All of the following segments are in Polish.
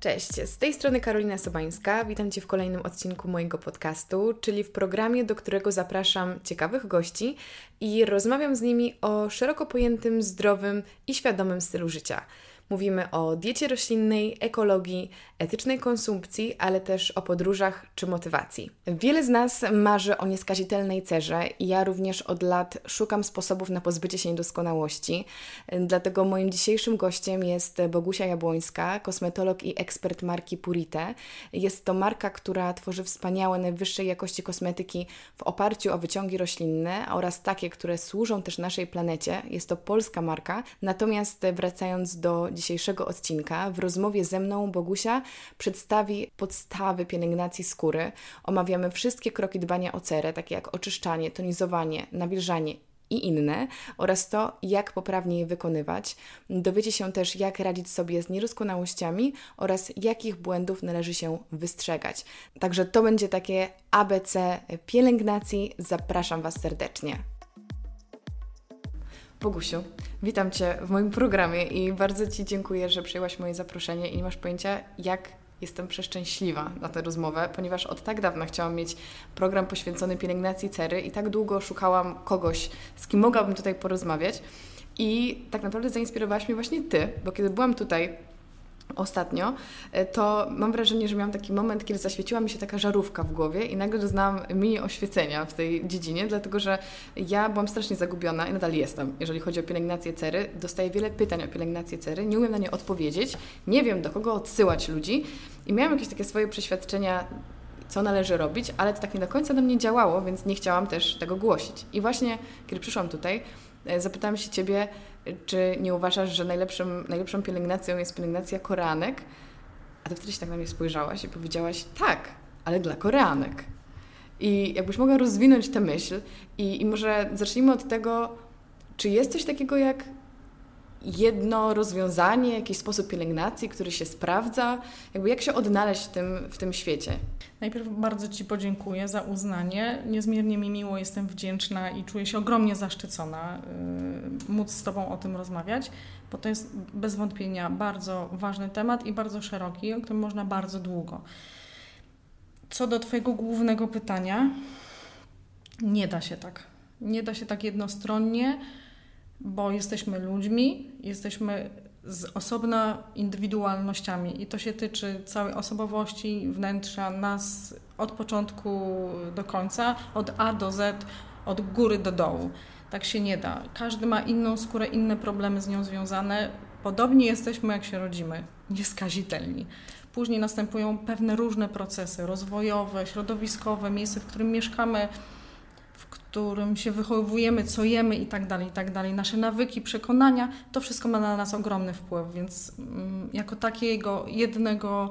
Cześć, z tej strony Karolina Sobańska. Witam Cię w kolejnym odcinku mojego podcastu, czyli w programie, do którego zapraszam ciekawych gości i rozmawiam z nimi o szeroko pojętym, zdrowym i świadomym stylu życia. Mówimy o diecie roślinnej, ekologii, etycznej konsumpcji, ale też o podróżach czy motywacji. Wiele z nas marzy o nieskazitelnej cerze i ja również od lat szukam sposobów na pozbycie się niedoskonałości. Dlatego moim dzisiejszym gościem jest Bogusia Jabłońska, kosmetolog i ekspert marki Purite. Jest to marka, która tworzy wspaniałe, najwyższej jakości kosmetyki w oparciu o wyciągi roślinne oraz takie, które służą też naszej planecie. Jest to polska marka. Natomiast wracając do dzisiejszego odcinka, w rozmowie ze mną Bogusia przedstawi podstawy pielęgnacji skóry. Omawiamy wszystkie kroki dbania o cerę, takie jak oczyszczanie, tonizowanie, nawilżanie i inne oraz to, jak poprawnie je wykonywać. Dowiecie się też, jak radzić sobie z niedoskonałościami oraz jakich błędów należy się wystrzegać. Także to będzie takie ABC pielęgnacji. Zapraszam Was serdecznie. Bogusiu, witam Cię w moim programie i bardzo Ci dziękuję, że przyjęłaś moje zaproszenie i nie masz pojęcia, jak jestem przeszczęśliwa na tę rozmowę, ponieważ od tak dawna chciałam mieć program poświęcony pielęgnacji cery i tak długo szukałam kogoś, z kim mogłabym tutaj porozmawiać. I tak naprawdę zainspirowałaś mnie właśnie Ty, bo kiedy byłam tutaj ostatnio, e, to mam wrażenie, że miałam taki moment, kiedy zaświeciła mi się taka żarówka w głowie i nagle doznałam mini oświecenia w tej dziedzinie, dlatego że ja byłam strasznie zagubiona i nadal jestem, jeżeli chodzi o pielęgnację cery. Dostaję wiele pytań o pielęgnację cery, nie umiem na nie odpowiedzieć, nie wiem do kogo odsyłać ludzi i miałam jakieś takie swoje przeświadczenia, co należy robić, ale to tak nie do końca na mnie działało, więc nie chciałam też tego głosić. I właśnie, kiedy przyszłam tutaj, e, zapytałam się Ciebie, czy nie uważasz, że najlepszym, najlepszą pielęgnacją jest pielęgnacja koreanek? A ty wtedy się tak na mnie spojrzałaś i powiedziałaś, tak, ale dla koreanek. I jakbyś mogła rozwinąć tę myśl i, i może zacznijmy od tego, czy jest coś takiego jak jedno rozwiązanie, jakiś sposób pielęgnacji, który się sprawdza? Jakby jak się odnaleźć w tym, w tym świecie? Najpierw bardzo Ci podziękuję za uznanie. Niezmiernie mi miło, jestem wdzięczna i czuję się ogromnie zaszczycona yy, móc z Tobą o tym rozmawiać, bo to jest bez wątpienia bardzo ważny temat i bardzo szeroki, o którym można bardzo długo. Co do Twojego głównego pytania, nie da się tak. Nie da się tak jednostronnie bo jesteśmy ludźmi, jesteśmy z osobna indywidualnościami i to się tyczy całej osobowości, wnętrza nas od początku do końca, od A do Z, od góry do dołu. Tak się nie da. Każdy ma inną skórę, inne problemy z nią związane. Podobnie jesteśmy, jak się rodzimy, nieskazitelni. Później następują pewne różne procesy rozwojowe, środowiskowe, miejsce, w którym mieszkamy, którym się wychowujemy, co jemy i tak dalej, i tak dalej, nasze nawyki, przekonania, to wszystko ma na nas ogromny wpływ, więc mm, jako takiego jednego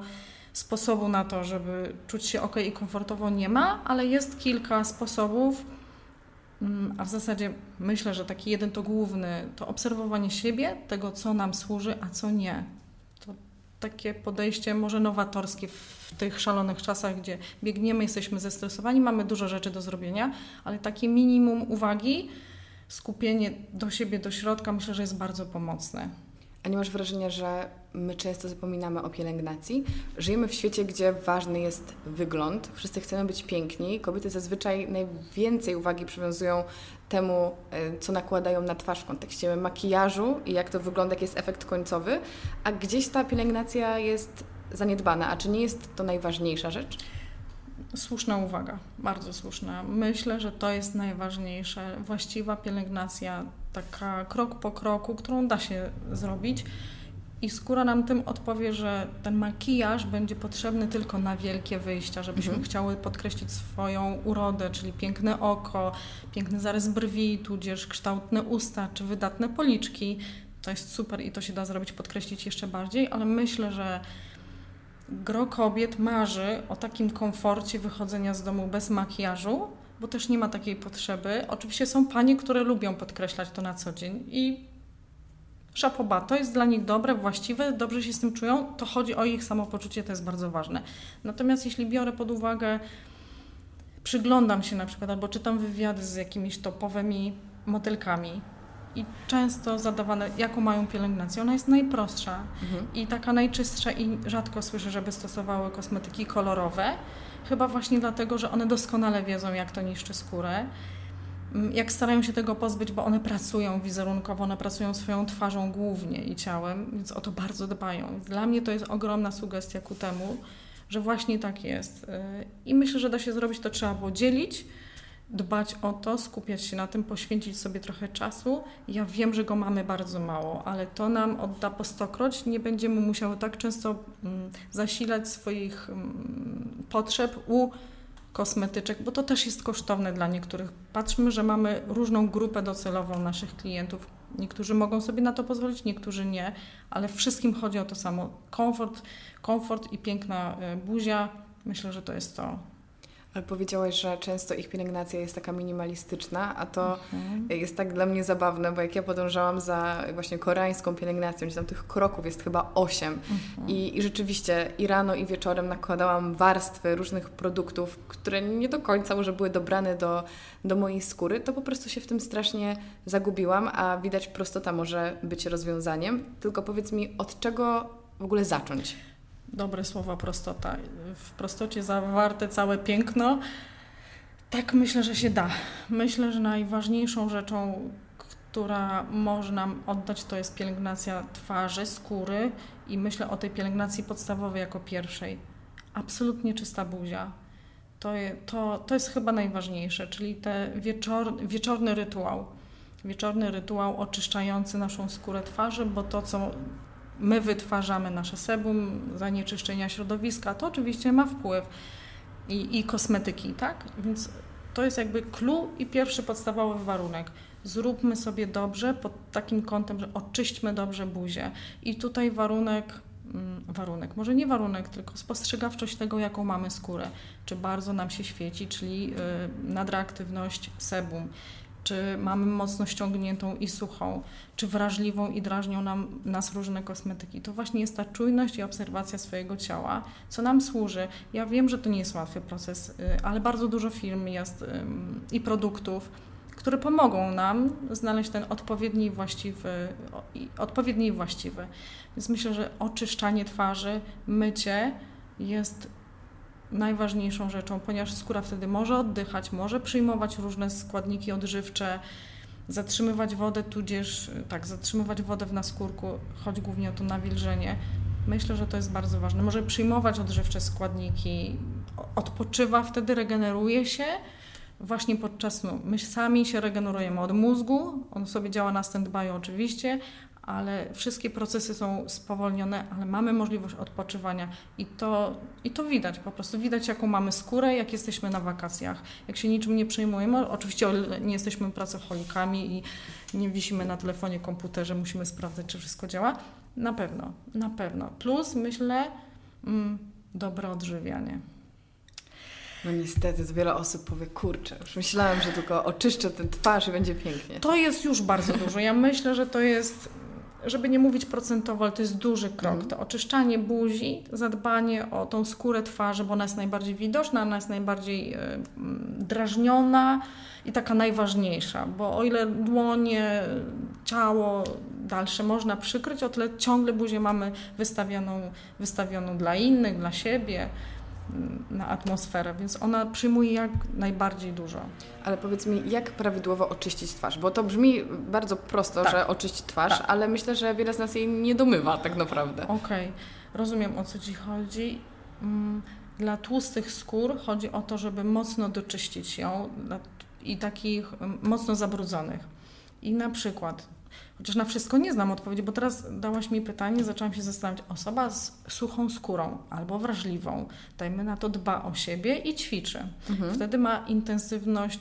sposobu na to, żeby czuć się ok i komfortowo nie ma, ale jest kilka sposobów, mm, a w zasadzie myślę, że taki jeden to główny, to obserwowanie siebie, tego co nam służy, a co nie takie podejście może nowatorskie w tych szalonych czasach, gdzie biegniemy, jesteśmy zestresowani, mamy dużo rzeczy do zrobienia, ale takie minimum uwagi, skupienie do siebie, do środka, myślę, że jest bardzo pomocne. A nie masz wrażenia, że my często zapominamy o pielęgnacji? Żyjemy w świecie, gdzie ważny jest wygląd, wszyscy chcemy być piękni. Kobiety zazwyczaj najwięcej uwagi przywiązują temu, e, co nakładają na twarz w kontekście makijażu i jak to wygląda, jaki jest efekt końcowy, a gdzieś ta pielęgnacja jest zaniedbana. A czy nie jest to najważniejsza rzecz? Słuszna uwaga, bardzo słuszna. Myślę, że to jest najważniejsze. Właściwa pielęgnacja, taka krok po kroku, którą da się zrobić. I skóra nam tym odpowie, że ten makijaż będzie potrzebny tylko na wielkie wyjścia, żebyśmy mhm. chciały podkreślić swoją urodę, czyli piękne oko, piękny zarys brwi, tudzież kształtne usta czy wydatne policzki. To jest super i to się da zrobić, podkreślić jeszcze bardziej, ale myślę, że gro kobiet marzy o takim komforcie wychodzenia z domu bez makijażu, bo też nie ma takiej potrzeby. Oczywiście są panie, które lubią podkreślać to na co dzień i szapoba, to jest dla nich dobre, właściwe, dobrze się z tym czują, to chodzi o ich samopoczucie, to jest bardzo ważne. Natomiast jeśli biorę pod uwagę, przyglądam się na przykład albo czytam wywiady z jakimiś topowymi modelkami, i często zadawane, jaką mają pielęgnację. Ona jest najprostsza mhm. i taka najczystsza i rzadko słyszę, żeby stosowały kosmetyki kolorowe. Chyba właśnie dlatego, że one doskonale wiedzą, jak to niszczy skórę. Jak starają się tego pozbyć, bo one pracują wizerunkowo, one pracują swoją twarzą głównie i ciałem, więc o to bardzo dbają. Dla mnie to jest ogromna sugestia ku temu, że właśnie tak jest. Y, I myślę, że da się zrobić to, trzeba było dzielić, dbać o to, skupiać się na tym, poświęcić sobie trochę czasu. Ja wiem, że go mamy bardzo mało, ale to nam odda po stokroć. Nie będziemy musiały tak często mm, zasilać swoich mm, potrzeb u kosmetyczek, bo to też jest kosztowne dla niektórych. Patrzmy, że mamy różną grupę docelową naszych klientów. Niektórzy mogą sobie na to pozwolić, niektórzy nie, ale wszystkim chodzi o to samo. Komfort, komfort i piękna e, buzia. Myślę, że to jest to, ale powiedziałaś, że często ich pielęgnacja jest taka minimalistyczna, a to mhm. jest tak dla mnie zabawne, bo jak ja podążałam za właśnie koreańską pielęgnacją, gdzie tam tych kroków jest chyba osiem mhm. I, i rzeczywiście i rano i wieczorem nakładałam warstwy różnych produktów, które nie do końca może były dobrane do, do mojej skóry, to po prostu się w tym strasznie zagubiłam, a widać prostota może być rozwiązaniem. Tylko powiedz mi, od czego w ogóle zacząć? Dobre słowa prostota. W prostocie zawarte całe piękno. Tak myślę, że się da. Myślę, że najważniejszą rzeczą, która może nam oddać, to jest pielęgnacja twarzy, skóry i myślę o tej pielęgnacji podstawowej jako pierwszej. Absolutnie czysta buzia. To, to, to jest chyba najważniejsze, czyli ten wieczor, wieczorny rytuał. Wieczorny rytuał oczyszczający naszą skórę twarzy, bo to, co my wytwarzamy nasze sebum, zanieczyszczenia środowiska, to oczywiście ma wpływ i, i kosmetyki, tak? Więc to jest jakby clue i pierwszy podstawowy warunek. Zróbmy sobie dobrze pod takim kątem, że oczyśćmy dobrze buzię. I tutaj warunek, mm, warunek, może nie warunek, tylko spostrzegawczość tego, jaką mamy skórę. Czy bardzo nam się świeci, czyli y, nadreaktywność sebum czy mamy mocno ściągniętą i suchą, czy wrażliwą i drażnią nam, nas różne kosmetyki. To właśnie jest ta czujność i obserwacja swojego ciała, co nam służy. Ja wiem, że to nie jest łatwy proces, y, ale bardzo dużo firm jest i produktów, które pomogą nam znaleźć ten odpowiedni i właściwy, odpowiedni i właściwy. Więc myślę, że oczyszczanie twarzy, mycie jest najważniejszą rzeczą, ponieważ skóra wtedy może oddychać, może przyjmować różne składniki odżywcze, zatrzymywać wodę, tudzież tak, zatrzymywać wodę w naskórku, chodzi głównie o to nawilżenie. Myślę, że to jest bardzo ważne. Może przyjmować odżywcze składniki, odpoczywa, wtedy regeneruje się właśnie podczas snu. My sami się regenerujemy od mózgu, on sobie działa na stand-by oczywiście, ale wszystkie procesy są spowolnione, ale mamy możliwość odpoczywania i to, i to widać, po prostu widać jaką mamy skórę, jak jesteśmy na wakacjach, jak się niczym nie przejmujemy, oczywiście nie jesteśmy pracocholikami i nie wisimy na telefonie, komputerze, musimy sprawdzać, czy wszystko działa, na pewno, na pewno. Plus myślę, mm, dobre odżywianie. No niestety, to wiele osób powie, kurczę, już myślałem, że tylko oczyszczę ten twarz i będzie pięknie. To jest już bardzo dużo. Ja myślę, że to jest żeby nie mówić procentowo, ale to jest duży krok. Mm. To oczyszczanie buzi, zadbanie o tą skórę twarzy, bo ona jest najbardziej widoczna, ona jest najbardziej y, drażniona i taka najważniejsza, bo o ile dłonie, ciało dalsze można przykryć, o tyle ciągle buzię mamy wystawioną, wystawioną dla innych, dla siebie na atmosferę, więc ona przyjmuje jak najbardziej dużo. Ale powiedz mi, jak prawidłowo oczyścić twarz? Bo to brzmi bardzo prosto, tak. że oczyścić twarz, tak. ale myślę, że wiele z nas jej nie domywa tak naprawdę. Okej, okay. rozumiem o co Ci chodzi. Mm, dla tłustych skór chodzi o to, żeby mocno doczyścić ją i takich mm, mocno zabrudzonych. I na przykład Chociaż na wszystko nie znam odpowiedzi, bo teraz dałaś mi pytanie, zaczęłam się zastanawiać. Osoba z suchą skórą albo wrażliwą, dajmy na to, dba o siebie i ćwiczy. Mhm. Wtedy ma intensywność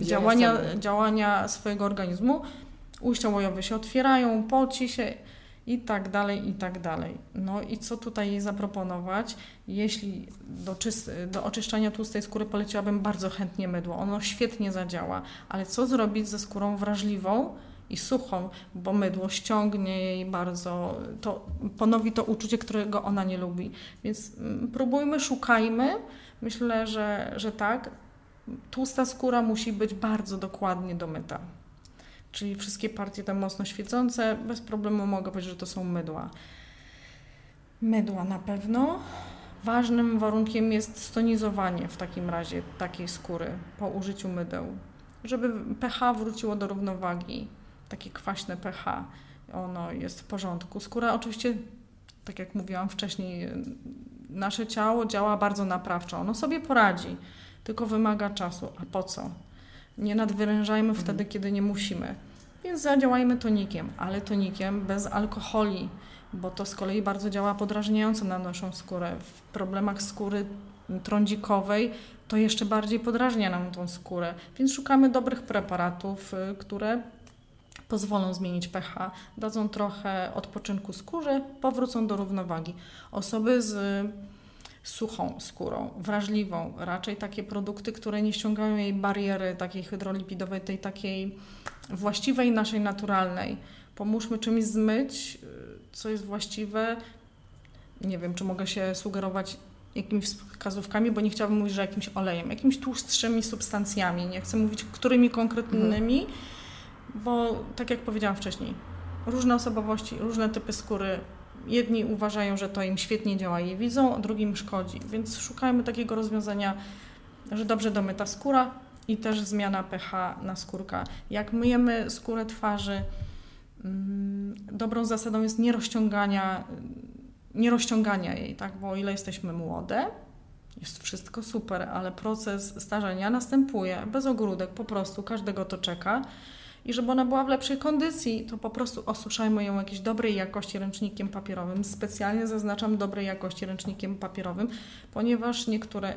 y, działania, działania swojego organizmu. Ujścia łojowe się otwierają, poci się i tak dalej, i tak dalej. No i co tutaj jej zaproponować? Jeśli do, czysty, do oczyszczania tłustej skóry poleciłabym bardzo chętnie mydło, ono świetnie zadziała, ale co zrobić ze skórą wrażliwą i suchą, bo mydło ściągnie jej bardzo, to ponowi to uczucie, którego ona nie lubi. Więc mm, próbujmy, szukajmy. Myślę, że, że tak. Tłusta skóra musi być bardzo dokładnie domyta czyli wszystkie partie te mocno świecące, bez problemu mogę powiedzieć, że to są mydła. Mydła na pewno. Ważnym warunkiem jest stonizowanie w takim razie takiej skóry po użyciu mydeł, żeby pH wróciło do równowagi, takie kwaśne pH, ono jest w porządku. Skóra oczywiście, tak jak mówiłam wcześniej, nasze ciało działa bardzo naprawczo, ono sobie poradzi, tylko wymaga czasu. A po co? Nie nadwyrężajmy mhm. wtedy, kiedy nie musimy. Więc zadziałajmy tonikiem, ale tonikiem bez alkoholi, bo to z kolei bardzo działa podrażniająco na naszą skórę. W problemach skóry trądzikowej to jeszcze bardziej podrażnia nam tą skórę, więc szukamy dobrych preparatów, y, które pozwolą zmienić pH, dadzą trochę odpoczynku skórze, powrócą do równowagi. Osoby z suchą skórą, wrażliwą, raczej takie produkty, które nie ściągają jej bariery takiej hydrolipidowej, tej takiej właściwej naszej, naturalnej. Pomóżmy czymś zmyć, co jest właściwe. Nie wiem, czy mogę się sugerować jakimiś wskazówkami, bo nie chciałabym mówić, że jakimś olejem, jakimiś tłustszymi substancjami. Nie chcę mówić, którymi konkretnymi, mhm. bo tak jak powiedziałam wcześniej, różne osobowości, różne typy skóry. Jedni uważają, że to im świetnie działa i widzą, a drugim szkodzi. Więc szukajmy takiego rozwiązania, że dobrze domyta skóra i też zmiana pH na skórka. Jak myjemy skórę twarzy, Mm, dobrą zasadą jest nierozciągania, nierozciągania jej, tak? bo o ile jesteśmy młode, jest wszystko super, ale proces starzenia następuje bez ogródek, po prostu każdego to czeka. I żeby ona była w lepszej kondycji, to po prostu osuszajmy ją jakiejś dobrej jakości ręcznikiem papierowym. Specjalnie zaznaczam dobrej jakości ręcznikiem papierowym, ponieważ niektóre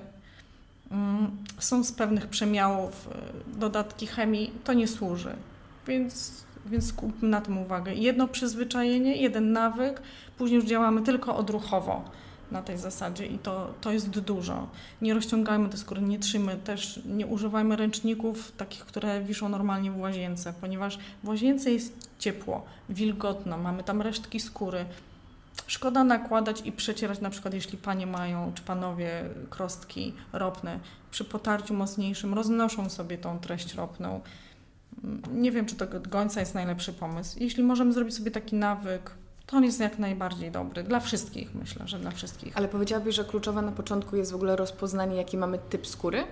mm, są z pewnych przemiałów, y, dodatki chemii, to nie służy. Więc więc skupmy na tym uwagę. Jedno przyzwyczajenie, jeden nawyk, później już działamy tylko odruchowo na tej zasadzie i to, to jest dużo. Nie rozciągajmy tej skóry, nie trzymy też, nie używajmy ręczników takich, które wiszą normalnie w łazience, ponieważ w łazience jest ciepło, wilgotno, mamy tam resztki skóry. Szkoda nakładać i przecierać, na przykład jeśli panie mają, czy panowie, krostki ropne, przy potarciu mocniejszym roznoszą sobie tą treść ropną nie wiem, czy to gońca jest najlepszy pomysł. Jeśli możemy zrobić sobie taki nawyk, to on jest jak najbardziej dobry. Dla wszystkich, myślę, że dla wszystkich. Ale powiedziałabyś, że kluczowe na początku jest w ogóle rozpoznanie, jaki mamy typ skóry?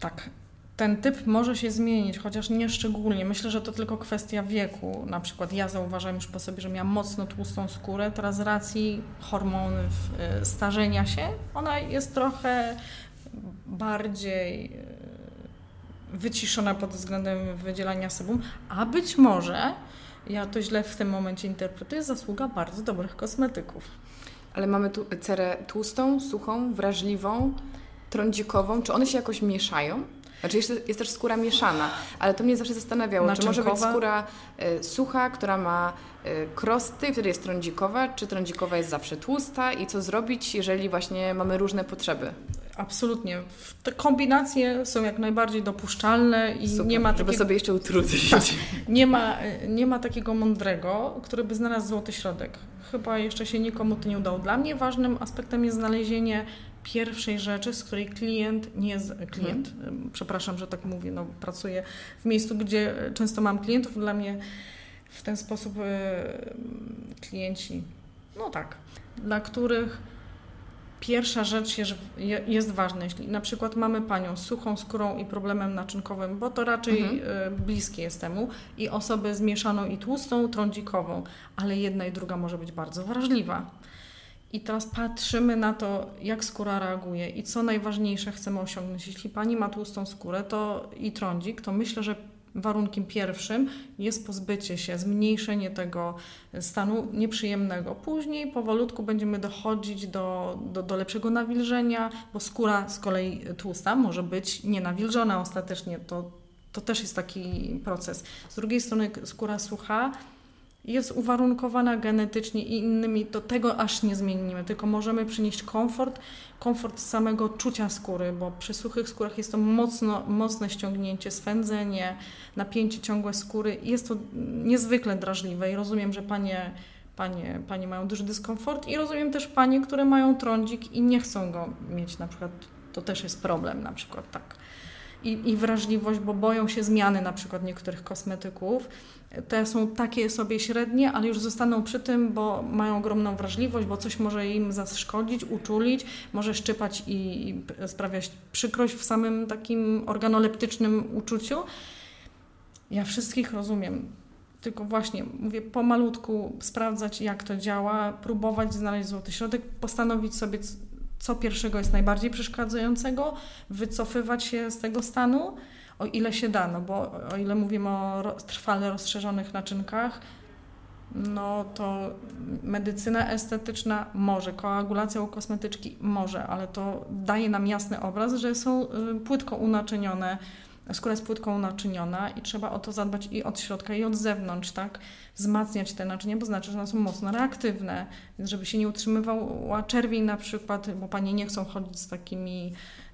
Tak. Ten typ może się zmienić, chociaż nie szczególnie. Myślę, że to tylko kwestia wieku. Na przykład ja zauważam już po sobie, że miałam mocno tłustą skórę. Teraz z racji hormonów, y, starzenia się, ona jest trochę bardziej y, wyciszona pod względem wydzielania sebum, a być może, ja to źle w tym momencie interpretuję, zasługa bardzo dobrych kosmetyków. Ale mamy tu cerę tłustą, suchą, wrażliwą, trądzikową. Czy one się jakoś mieszają? Znaczy jest, jest też skóra mieszana, ale to mnie zawsze zastanawiało, Naczynkowa. czy może być skóra y, sucha, która ma y, krosty, wtedy jest trądzikowa, czy trądzikowa jest zawsze tłusta i co zrobić, jeżeli właśnie mamy różne potrzeby? Absolutnie. Te kombinacje są jak najbardziej dopuszczalne i Super, nie ma takiego... Żeby sobie jeszcze utrudnić. Tak, nie, ma, nie ma takiego mądrego, który by znalazł złoty środek. Chyba jeszcze się nikomu to nie udało. Dla mnie ważnym aspektem jest znalezienie pierwszej rzeczy, z której klient nie jest klient. Hmm. Przepraszam, że tak mówię, no, pracuję w miejscu, gdzie często mam klientów. Dla mnie w ten sposób klienci, no tak, dla których pierwsza rzecz jest, ważna. Jeśli na przykład mamy panią z suchą skórą i problemem naczynkowym, bo to raczej mhm. E, bliskie jest temu, i osobę zmieszaną i tłustą, trądzikową, ale jedna i druga może być bardzo wrażliwa. I teraz patrzymy na to, jak skóra reaguje i co najważniejsze chcemy osiągnąć. Jeśli pani ma tłustą skórę to i trądzik, to myślę, że warunkiem pierwszym jest pozbycie się, zmniejszenie tego stanu nieprzyjemnego. Później powolutku będziemy dochodzić do, do, do lepszego nawilżenia, bo skóra z kolei tłusta może być nienawilżona ostatecznie. To, to też jest taki proces. Z drugiej strony skóra sucha jest uwarunkowana genetycznie i innymi, to tego aż nie zmienimy, tylko możemy przynieść komfort, komfort samego czucia skóry, bo przy suchych skórach jest to mocno, mocne ściągnięcie, swędzenie, napięcie ciągłe skóry. Jest to niezwykle drażliwe i rozumiem, że panie, panie, panie mają duży dyskomfort i rozumiem też panie, które mają trądzik i nie chcą go mieć na przykład. To też jest problem na przykład, tak. I, i wrażliwość, bo boją się zmiany na przykład niektórych kosmetyków. Te są takie sobie średnie, ale już zostaną przy tym, bo mają ogromną wrażliwość, bo coś może im zaszkodzić, uczulić, może szczypać i, i sprawiać przykrość w samym takim organoleptycznym uczuciu. Ja wszystkich rozumiem tylko właśnie mówię pomalutku sprawdzać, jak to działa, próbować znaleźć złoty środek, postanowić sobie, co pierwszego jest najbardziej przeszkadzającego, wycofywać się z tego stanu, o ile się da, no bo o ile mówimy o trwale rozszerzonych naczynkach, no to medycyna estetyczna może, koagulacja u kosmetyczki może, ale to daje nam jasny obraz, że są y, płytko unaczynione skóra jest płytką naczyniona i trzeba o to zadbać i od środka, i od zewnątrz, tak? Wzmacniać te naczynia, bo znaczy, że one są mocno reaktywne, więc żeby się nie utrzymywała czerwień na przykład, bo panie nie chcą chodzić z takimi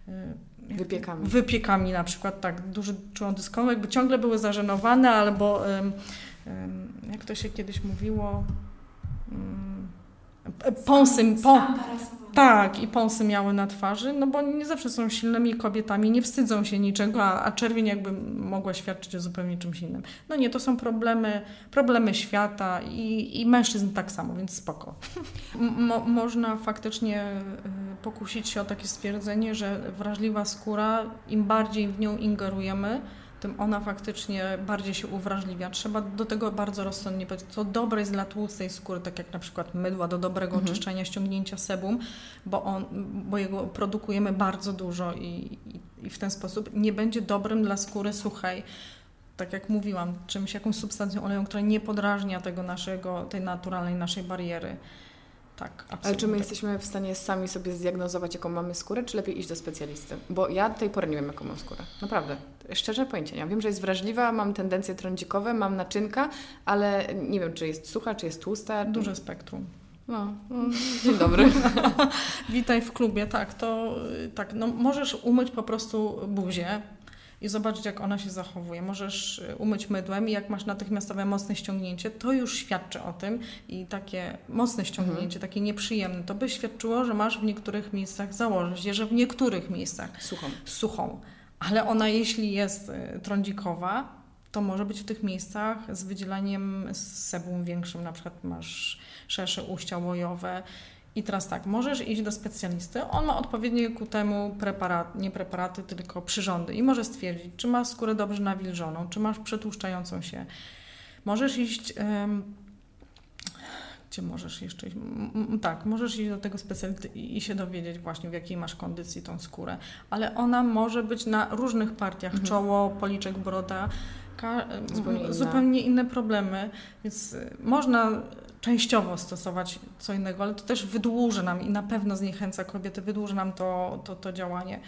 y, wypiekami. Wypiekami na przykład, tak, duży czują dyskomfort, jakby ciągle były zażenowane, albo jak to się kiedyś mówiło, pąsy, po, tak, i pąsy miały na twarzy, no bo nie zawsze są silnymi kobietami, nie wstydzą się niczego, a, a czerwień jakby mogła świadczyć o zupełnie czymś innym. No nie, to są problemy, problemy świata i, i mężczyzn tak samo, więc spoko. Mo, można faktycznie y, pokusić się o takie stwierdzenie, że wrażliwa skóra, im bardziej w nią ingerujemy, tym ona faktycznie bardziej się uwrażliwia. Trzeba do tego bardzo rozsądnie powiedzieć, co dobre jest dla tłustej skóry, tak jak na przykład mydła do dobrego mhm. czyszczenia, ściągnięcia sebum, bo, on, bo jego produkujemy bardzo dużo i, i, i w ten sposób nie będzie dobrym dla skóry suchej tak jak mówiłam, czymś, jakąś substancją oleju, która nie podrażnia tego naszego, tej naturalnej naszej bariery. Tak, absolutnie. Ale czy my jesteśmy w stanie sami sobie zdiagnozować, jaką mamy skórę, czy lepiej iść do specjalisty? Bo ja do tej pory nie wiem, jaką mam skórę. Naprawdę. Szczerze pojęcia nie mam. Wiem, że jest wrażliwa, mam tendencje trądzikowe, mam naczynka, ale nie wiem, czy jest sucha, czy jest tłusta. Duże spektrum. No, no dzień dobry. Witaj w klubie, tak, to tak, no możesz umyć po prostu buzię, i zobaczyć, jak ona się zachowuje. Możesz y, umyć mydłem i jak masz natychmiastowe mocne ściągnięcie, to już świadczy o tym i takie mocne ściągnięcie, mhm. takie nieprzyjemne, to by świadczyło, że masz w niektórych miejscach założyć, że w niektórych miejscach suchą. suchą. Ale ona, jeśli jest y, trądzikowa, to może być w tych miejscach z wydzielaniem sebum większym, na przykład masz szersze uścia łojowe i teraz tak, możesz iść do specjalisty, on ma odpowiednie ku temu preparat, nie preparaty, tylko przyrządy. I może stwierdzić, czy masz skórę dobrze nawilżoną, czy masz przetłuszczającą się. Możesz iść... gdzie możesz jeszcze iść? Tak, możesz iść do tego specjalisty i się dowiedzieć właśnie, w jakiej masz kondycji tą skórę. Ale ona może być na różnych partiach, mhm. czoło, policzek, broda, zupełnie, zupełnie inne problemy, więc y, można częściowo stosować co innego, ale to też wydłuży nam i na pewno zniechęca kobiety, wydłuży nam to, to, to działanie.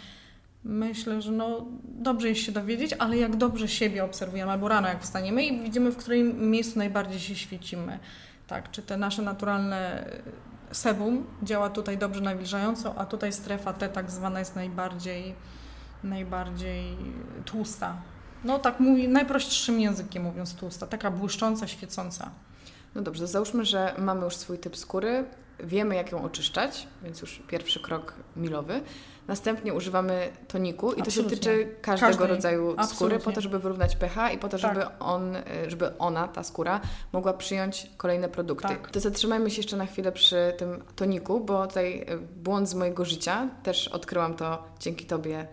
Myślę, że no, dobrze jest się dowiedzieć, ale jak dobrze siebie obserwujemy, albo rano jak wstaniemy i widzimy, w którym miejscu najbardziej się świecimy. Tak, czy te nasze naturalne sebum działa tutaj dobrze nawilżająco, a tutaj strefa T tak zwana jest najbardziej, najbardziej tłusta. No tak mówi, najprostszym językiem mówiąc tłusta, taka błyszcząca, świecąca. No dobrze, załóżmy, że mamy już swój typ skóry, wiemy jak ją oczyszczać, więc już pierwszy krok milowy. Następnie używamy toniku i Absolutnie. to się tyczy każdego Każdej. rodzaju Absolutnie. skóry po to, żeby wyrównać pH i po to, żeby, tak. on, żeby ona, ta skóra, mogła przyjąć kolejne produkty. Tak. To zatrzymajmy się jeszcze na chwilę przy tym toniku, bo tutaj e, błąd z mojego życia, też odkryłam to dzięki Tobie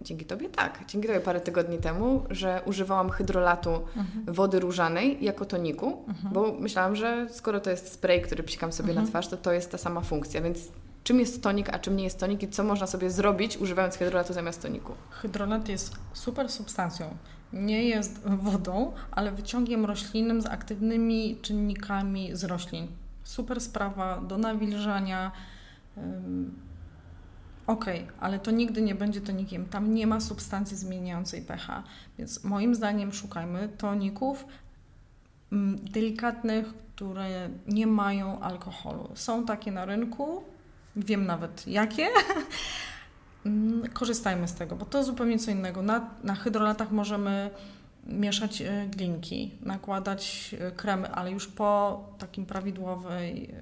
dzięki Tobie tak, dzięki Tobie parę tygodni temu, że używałam hydrolatu mhm. wody różanej jako toniku, mhm. bo myślałam, że skoro to jest spray, który psikam sobie mhm. na twarz, to to jest ta sama funkcja, więc czym jest tonik, a czym nie jest tonik i co można sobie zrobić używając hydrolatu zamiast toniku? Hydrolat jest super substancją. Nie jest wodą, ale wyciągiem roślinnym z aktywnymi czynnikami z roślin. Super sprawa do nawilżania, Okej, okay, ale to nigdy nie będzie tonikiem. Tam nie ma substancji zmieniającej pH. Więc moim zdaniem szukajmy toników mm, delikatnych, które nie mają alkoholu. Są takie na rynku, wiem nawet jakie. Mm, korzystajmy z tego, bo to zupełnie co innego. Na, na hydrolatach możemy mieszać e, glinki, nakładać e, kremy, ale już po takim prawidłowej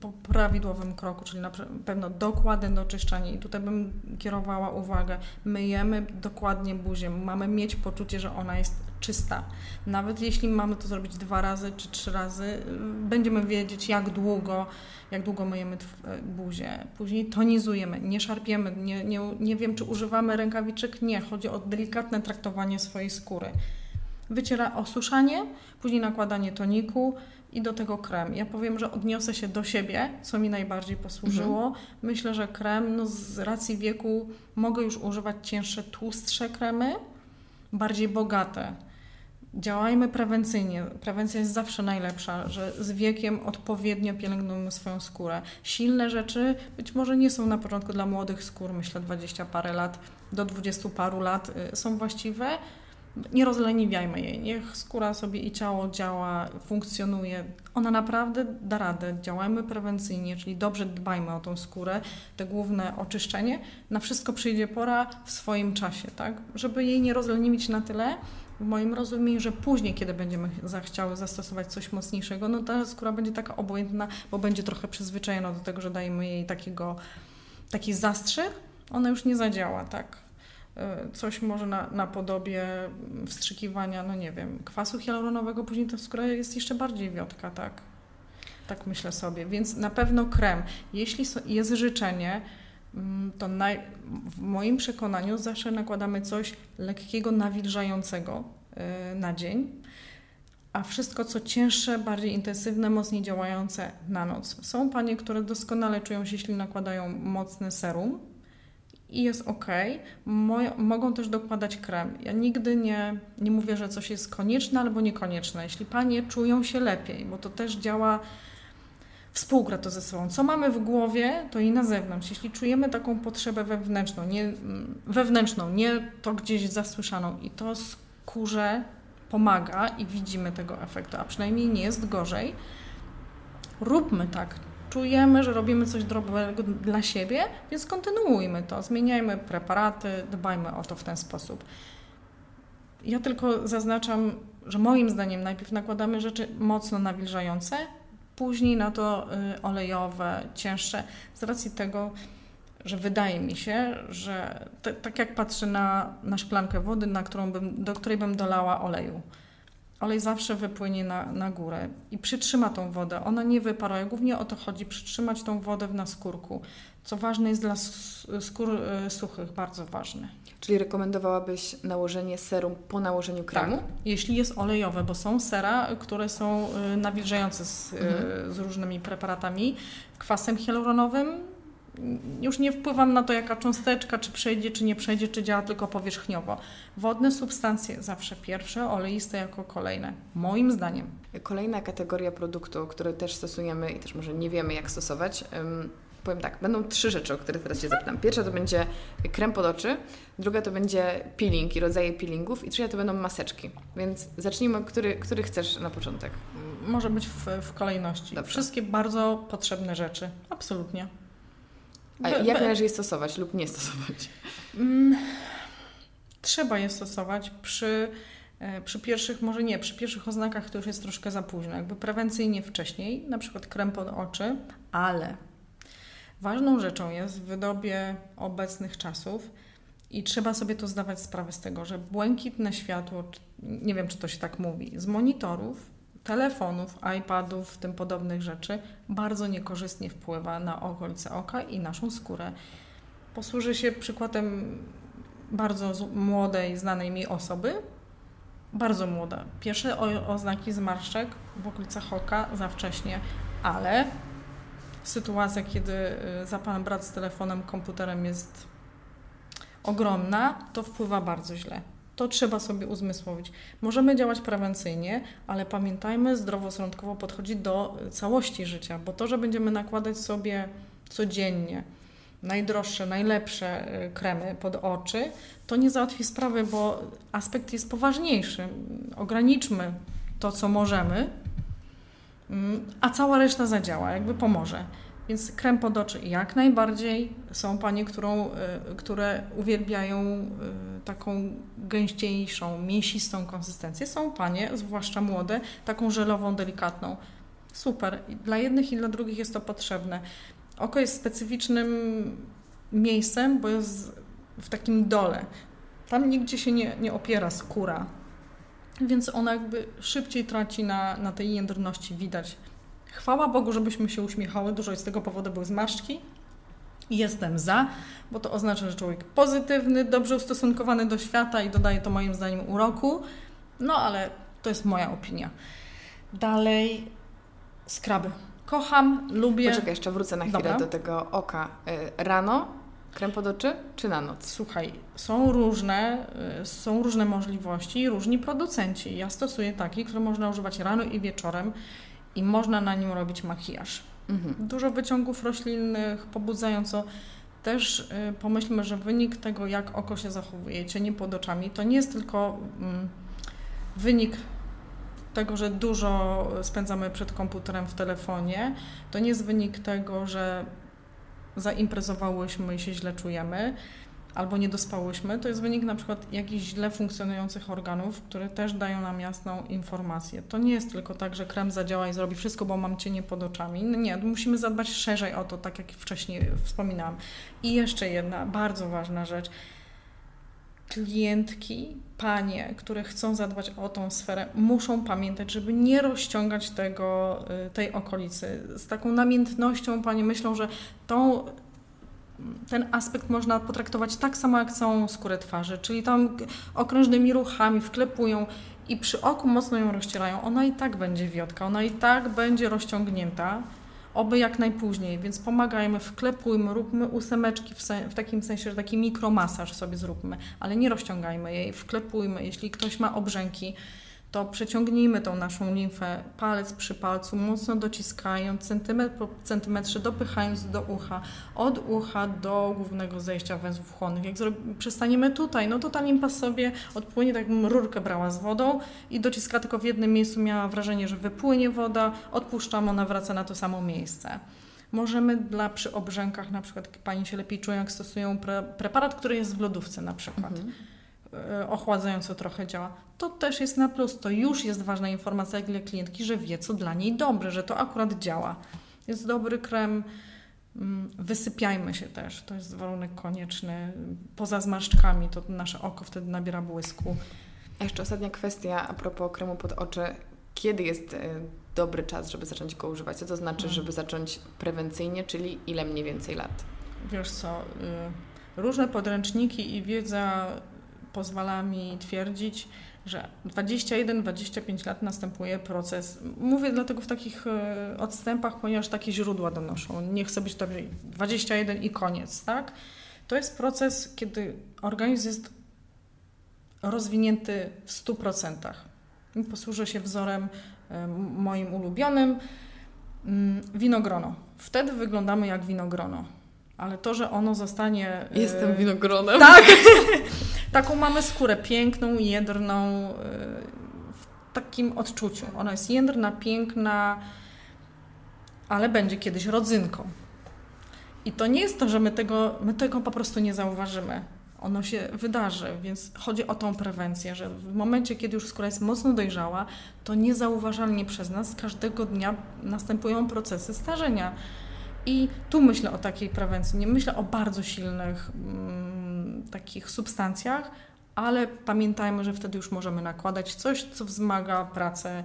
po prawidłowym kroku, czyli na pewno dokładne doczyszczanie. I tutaj bym kierowała uwagę, myjemy dokładnie buzię, mamy mieć poczucie, że ona jest czysta. Nawet jeśli mamy to zrobić dwa razy czy trzy razy, y, będziemy wiedzieć, jak długo, jak długo myjemy y, buzię. Później tonizujemy, nie szarpiemy, nie, nie, nie wiem, czy używamy rękawiczek, nie. Chodzi o delikatne traktowanie swojej skóry. Wyciera osuszanie, później nakładanie toniku i do tego krem. Ja powiem, że odniosę się do siebie, co mi najbardziej posłużyło. Mhm. Myślę, że krem, no z racji wieku mogę już używać cięższe, tłustsze kremy, bardziej bogate. Działajmy prewencyjnie. Prewencja jest zawsze najlepsza, że z wiekiem odpowiednio pielęgnujemy swoją skórę. Silne rzeczy być może nie są na początku dla młodych skór, myślę 20 parę lat do 20 paru lat y, są właściwe, nie rozleniwiajmy jej. Niech skóra sobie i ciało działa, funkcjonuje. Ona naprawdę da radę. Działajmy prewencyjnie, czyli dobrze dbajmy o tą skórę, te główne oczyszczenie. Na wszystko przyjdzie pora w swoim czasie, tak? Żeby jej nie rozleniwić na tyle, w moim rozumieniu, że później, kiedy będziemy zachciały zastosować coś mocniejszego, no ta skóra będzie taka obojętna, bo będzie trochę przyzwyczajona do tego, że dajemy jej takiego, taki zastrzyk, ona już nie zadziała, tak? E, coś może na, na podobie wstrzykiwania, no nie wiem, kwasu hialuronowego, później ta skóra jest jeszcze bardziej wiotka, tak? Tak myślę sobie. Więc na pewno krem. Jeśli jest życzenie, mm, to naj, w moim przekonaniu zawsze nakładamy coś lekkiego, nawilżającego e, na dzień, a wszystko co cięższe, bardziej intensywne, mocniej działające na noc. Są panie, które doskonale czują się, jeśli nakładają mocny serum, i jest ok. mogą też dokładać krem. Ja nigdy nie, nie mówię, że coś jest konieczne albo niekonieczne. Jeśli panie czują się lepiej, bo to też działa, współgra to ze sobą. Co mamy w głowie, to i na zewnątrz. Jeśli czujemy taką potrzebę wewnętrzną, nie, wewnętrzną, nie to gdzieś zasłyszaną i to skórze pomaga i widzimy tego efektu, a przynajmniej nie jest gorzej, róbmy tak czujemy, że robimy coś dobrego dla siebie, więc kontynuujmy to, zmieniajmy preparaty, dbajmy o to w ten sposób. Ja tylko zaznaczam, że moim zdaniem najpierw nakładamy rzeczy mocno nawilżające, później na to y, olejowe, cięższe, z racji tego, że wydaje mi się, że tak jak patrzę na, na szklankę wody, na którą bym, do której bym dolała oleju olej zawsze wypłynie na, na górę i przytrzyma tą wodę. Ona nie wyparuje. Głównie o to chodzi, przytrzymać tą wodę w naskórku, co ważne jest dla skór e, suchych, bardzo ważne. Czyli rekomendowałabyś nałożenie serum po nałożeniu kremu? Tak, jeśli jest olejowe, bo są sera, które są e, nawilżające z, e, mhm. z różnymi preparatami, kwasem hialuronowym, już nie wpływam na to, jaka cząsteczka, czy przejdzie, czy nie przejdzie, czy działa tylko powierzchniowo. Wodne substancje zawsze pierwsze, oleiste jako kolejne, moim zdaniem. Kolejna kategoria produktu, które też stosujemy i też może nie wiemy, jak stosować. Powiem tak, będą trzy rzeczy, o które teraz Cię zapytam. Pierwsza to będzie krem pod oczy, druga to będzie peeling i rodzaje peelingów i trzecia to będą maseczki. Więc zacznijmy, który, który chcesz na początek? Może być w, w kolejności. Dobrze. Wszystkie bardzo potrzebne rzeczy, absolutnie. A jak należy je stosować lub nie stosować? Mm, trzeba je stosować przy, e, przy pierwszych, może nie, przy pierwszych oznakach to już jest troszkę za późno. Jakby prewencyjnie wcześniej, na przykład krem pod oczy, ale ważną rzeczą jest w wydobie obecnych czasów i trzeba sobie to zdawać sprawę z tego, że błękitne światło, nie wiem czy to się tak mówi, z monitorów telefonów, iPadów, tym podobnych rzeczy bardzo niekorzystnie wpływa na okolice oka i naszą skórę. Posłużę się przykładem bardzo młodej, znanej mi osoby. Bardzo młoda. Pierwsze oznaki zmarszczek w okolicach oka za wcześnie, ale sytuacja, kiedy y, za pan brat z telefonem, komputerem jest ogromna, to wpływa bardzo źle. To trzeba sobie uzmysłowić. Możemy działać prewencyjnie, ale pamiętajmy, zdrowosądkowo podchodzić do całości życia, bo to, że będziemy nakładać sobie codziennie najdroższe, najlepsze y, kremy pod oczy, to nie załatwi sprawy, bo aspekt jest poważniejszy. Ograniczmy to, co możemy, mm, a cała reszta zadziała, jakby pomoże. Więc krem pod oczy jak najbardziej. Są panie, którą, y, które uwielbiają y, taką gęściejszą, mięsistą konsystencję. Są panie, zwłaszcza młode, taką żelową, delikatną. super. Dla jednych i dla drugich jest to potrzebne. Oko jest specyficznym miejscem, bo jest w takim dole. Tam nigdzie się nie, nie opiera skóra, więc ona jakby szybciej traci na, na tej jędrności, widać. Chwała Bogu, żebyśmy się uśmiechały, dużo z tego powodu były zmarszczki. Jestem za, bo to oznacza, że człowiek pozytywny, dobrze ustosunkowany do świata i dodaje to moim zdaniem uroku. No ale to jest moja opinia. Dalej, skraby. Kocham, lubię. Poczekaj, jeszcze wrócę na chwilę Dobra. do tego oka. Y, Rano krem pod oczy czy na noc? Słuchaj, są różne, y, są różne możliwości i różni producenci. Ja stosuję taki, który można używać rano i wieczorem i można na nim robić makijaż. Mhm. Dużo wyciągów roślinnych, pobudzająco. Też y, pomyślmy, że wynik tego, jak oko się zachowuje, cienie pod oczami, to nie jest tylko mm, wynik tego, że dużo spędzamy przed komputerem w telefonie. To nie jest wynik tego, że zaimprezowałyśmy i się źle czujemy, albo nie dospałyśmy. To jest wynik na przykład jakichś źle funkcjonujących organów, które też dają nam jasną informację. To nie jest tylko tak, że krem zadziała i zrobi wszystko, bo mam cienie pod oczami. No nie, musimy zadbać szerzej o to, tak jak wcześniej wspominałam. I jeszcze jedna bardzo ważna rzecz. Klientki, panie, które chcą zadbać o tą sferę, muszą pamiętać, żeby nie rozciągać tego, y, tej okolicy. Z taką namiętnością panie myślą, że tą ten aspekt można potraktować tak samo jak całą skórę twarzy, czyli tam okrężnymi ruchami wklepują i przy oku mocno ją rozcierają. Ona i tak będzie wiotka, ona i tak będzie rozciągnięta, oby jak najpóźniej, więc pomagajmy, wklepujmy, róbmy ósemeczki w, w takim sensie, że taki mikromasaż sobie zróbmy, ale nie rozciągajmy jej, wklepujmy. Jeśli ktoś ma obrzęki, to przeciągnijmy tą naszą limfę palec przy palcu, mocno dociskając, centymetr po centymetrze, dopychając do ucha, od ucha do głównego zejścia węzłów chłonnych. Jak przestaniemy tutaj, no to ta limfa sobie odpłynie, tak jakbym rurkę brała z wodą i dociska tylko w jednym miejscu, miała wrażenie, że wypłynie woda, odpuszczam, ona wraca na to samo miejsce. Możemy dla przy obrzękach, na przykład Pani się lepiej czują, jak stosują pre, preparat, który jest w lodówce na przykład. Mhm. E, ochładzająco trochę działa. To też jest na plus. To już jest ważna informacja dla klientki, że wie, co dla niej dobre, że to akurat działa. Jest dobry krem. Mm, Wysypiajmy się też. To jest warunek konieczny. Poza zmarszczkami to nasze oko wtedy nabiera błysku. A jeszcze ostatnia kwestia a propos kremu pod oczy. Kiedy jest y, dobry czas, żeby zacząć go używać? Co to znaczy, Mhm. żeby zacząć prewencyjnie, czyli ile mniej więcej lat? Wiesz co, y, różne podręczniki i wiedza pozwala mi twierdzić, że 21-25 lat następuje proces. Mówię dlatego w takich y, odstępach, ponieważ takie źródła donoszą. Nie chcę być to 21 i koniec, tak? To jest proces, kiedy organizm jest rozwinięty w 100%. I Posłużę się wzorem y, moim ulubionym. Mm, Winogrono. Wtedy wyglądamy jak winogrono. Ale to, że ono zostanie. y, Jestem winogronem. Tak. Taką mamy skórę piękną, jedrną, y, w takim odczuciu. Ona jest jędrna, piękna, ale będzie kiedyś rodzynką. I to nie jest to, że my tego, my tego po prostu nie zauważymy. Ono się wydarzy, więc chodzi o tą prewencję, że w momencie, kiedy już skóra jest mocno dojrzała, to niezauważalnie przez nas każdego dnia następują procesy starzenia. I tu myślę o takiej prewencji. Nie myślę o bardzo silnych mm, takich substancjach, ale pamiętajmy, że wtedy już możemy nakładać coś, co wzmaga pracę,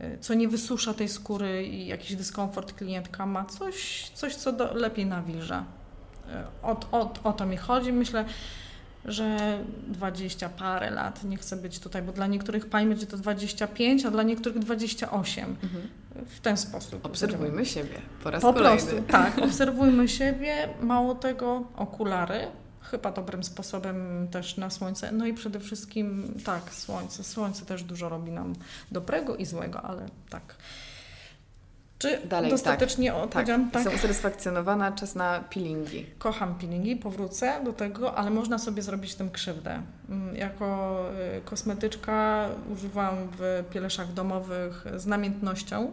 y, co nie wysusza tej skóry i jakiś dyskomfort klientka ma, coś, coś co do, lepiej nawilża. Y, O, o, o to mi chodzi. Myślę, że 20 parę lat, nie chcę być tutaj, bo dla niektórych pań będzie to 25, a dla niektórych 28. Mhm. W ten sposób. Obserwujmy siebie po raz Po kolejny. prostu, tak. Obserwujmy siebie, mało tego, okulary, chyba dobrym sposobem też na słońce. No i przede wszystkim, tak, słońce. Słońce też dużo robi nam dobrego i złego, ale tak. Czy Dalej, dostatecznie Tak, odpowiedziałam? Tak. jestem usatysfakcjonowana. Czas na peelingi. Kocham peelingi, powrócę do tego, ale można sobie zrobić tym krzywdę. Mm, Jako y, kosmetyczka używam w pieleszach domowych z namiętnością,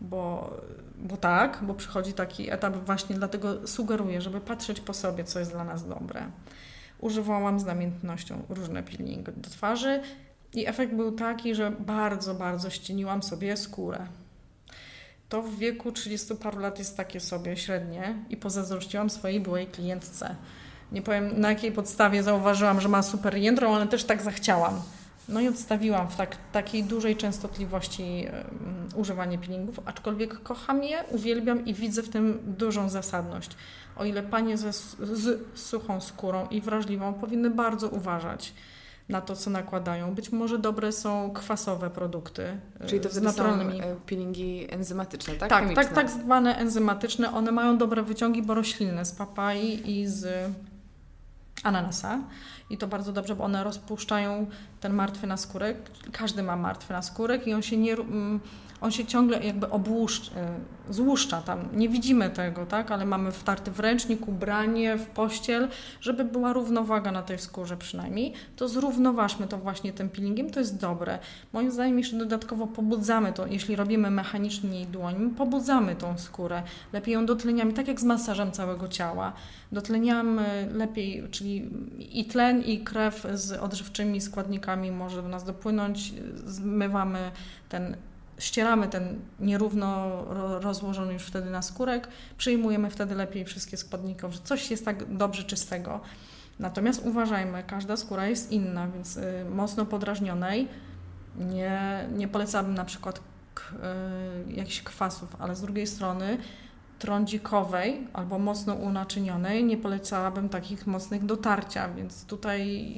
bo, bo tak, bo przychodzi taki etap właśnie, dlatego sugeruję, żeby patrzeć po sobie, co jest dla nas dobre. Używałam z namiętnością różne peelingi do twarzy i efekt był taki, że bardzo, bardzo ścieniłam sobie skórę. to w wieku 30 paru lat jest takie sobie średnie i pozazdrościłam swojej byłej klientce. Nie powiem na jakiej podstawie zauważyłam, że ma super jędrą, ale też tak zachciałam. No i odstawiłam w tak, takiej dużej częstotliwości um, używanie peelingów, aczkolwiek kocham je, uwielbiam i widzę w tym dużą zasadność. O ile panie ze, z suchą skórą i wrażliwą powinny bardzo uważać na to, co nakładają. Być może dobre są kwasowe produkty e, Czyli to z naturalnymi. są peelingi enzymatyczne, tak? Tak, tak, tak zwane enzymatyczne. One mają dobre wyciągi, bo roślinne z papai i z ananasa. I to bardzo dobrze, bo one rozpuszczają ten martwy naskórek. Każdy ma martwy naskórek i on się nie mm, on się ciągle jakby obłuszcz, y, złuszcza tam. Nie widzimy tego, tak? Ale mamy wtarty w ręcznik, ubranie, w pościel, żeby była równowaga na tej skórze przynajmniej. To zrównoważmy to właśnie tym peelingiem, to jest dobre. Moim zdaniem jeszcze dodatkowo pobudzamy to, jeśli robimy mechanicznie jej dłońmi, pobudzamy tą skórę. Lepiej ją dotleniamy, tak jak z masażem całego ciała. Dotleniamy lepiej, czyli i tlen, i krew z odżywczymi składnikami może do nas dopłynąć. Zmywamy ten ścieramy ten nierówno rozłożony już wtedy na skórek, przyjmujemy wtedy lepiej wszystkie składniki, że coś jest tak dobrze czystego. Natomiast uważajmy, każda skóra jest inna, więc y, mocno podrażnionej nie, nie polecałabym na przykład y, jakichś kwasów, ale z drugiej strony trądzikowej albo mocno unaczynionej nie polecałabym takich mocnych dotarcia, więc tutaj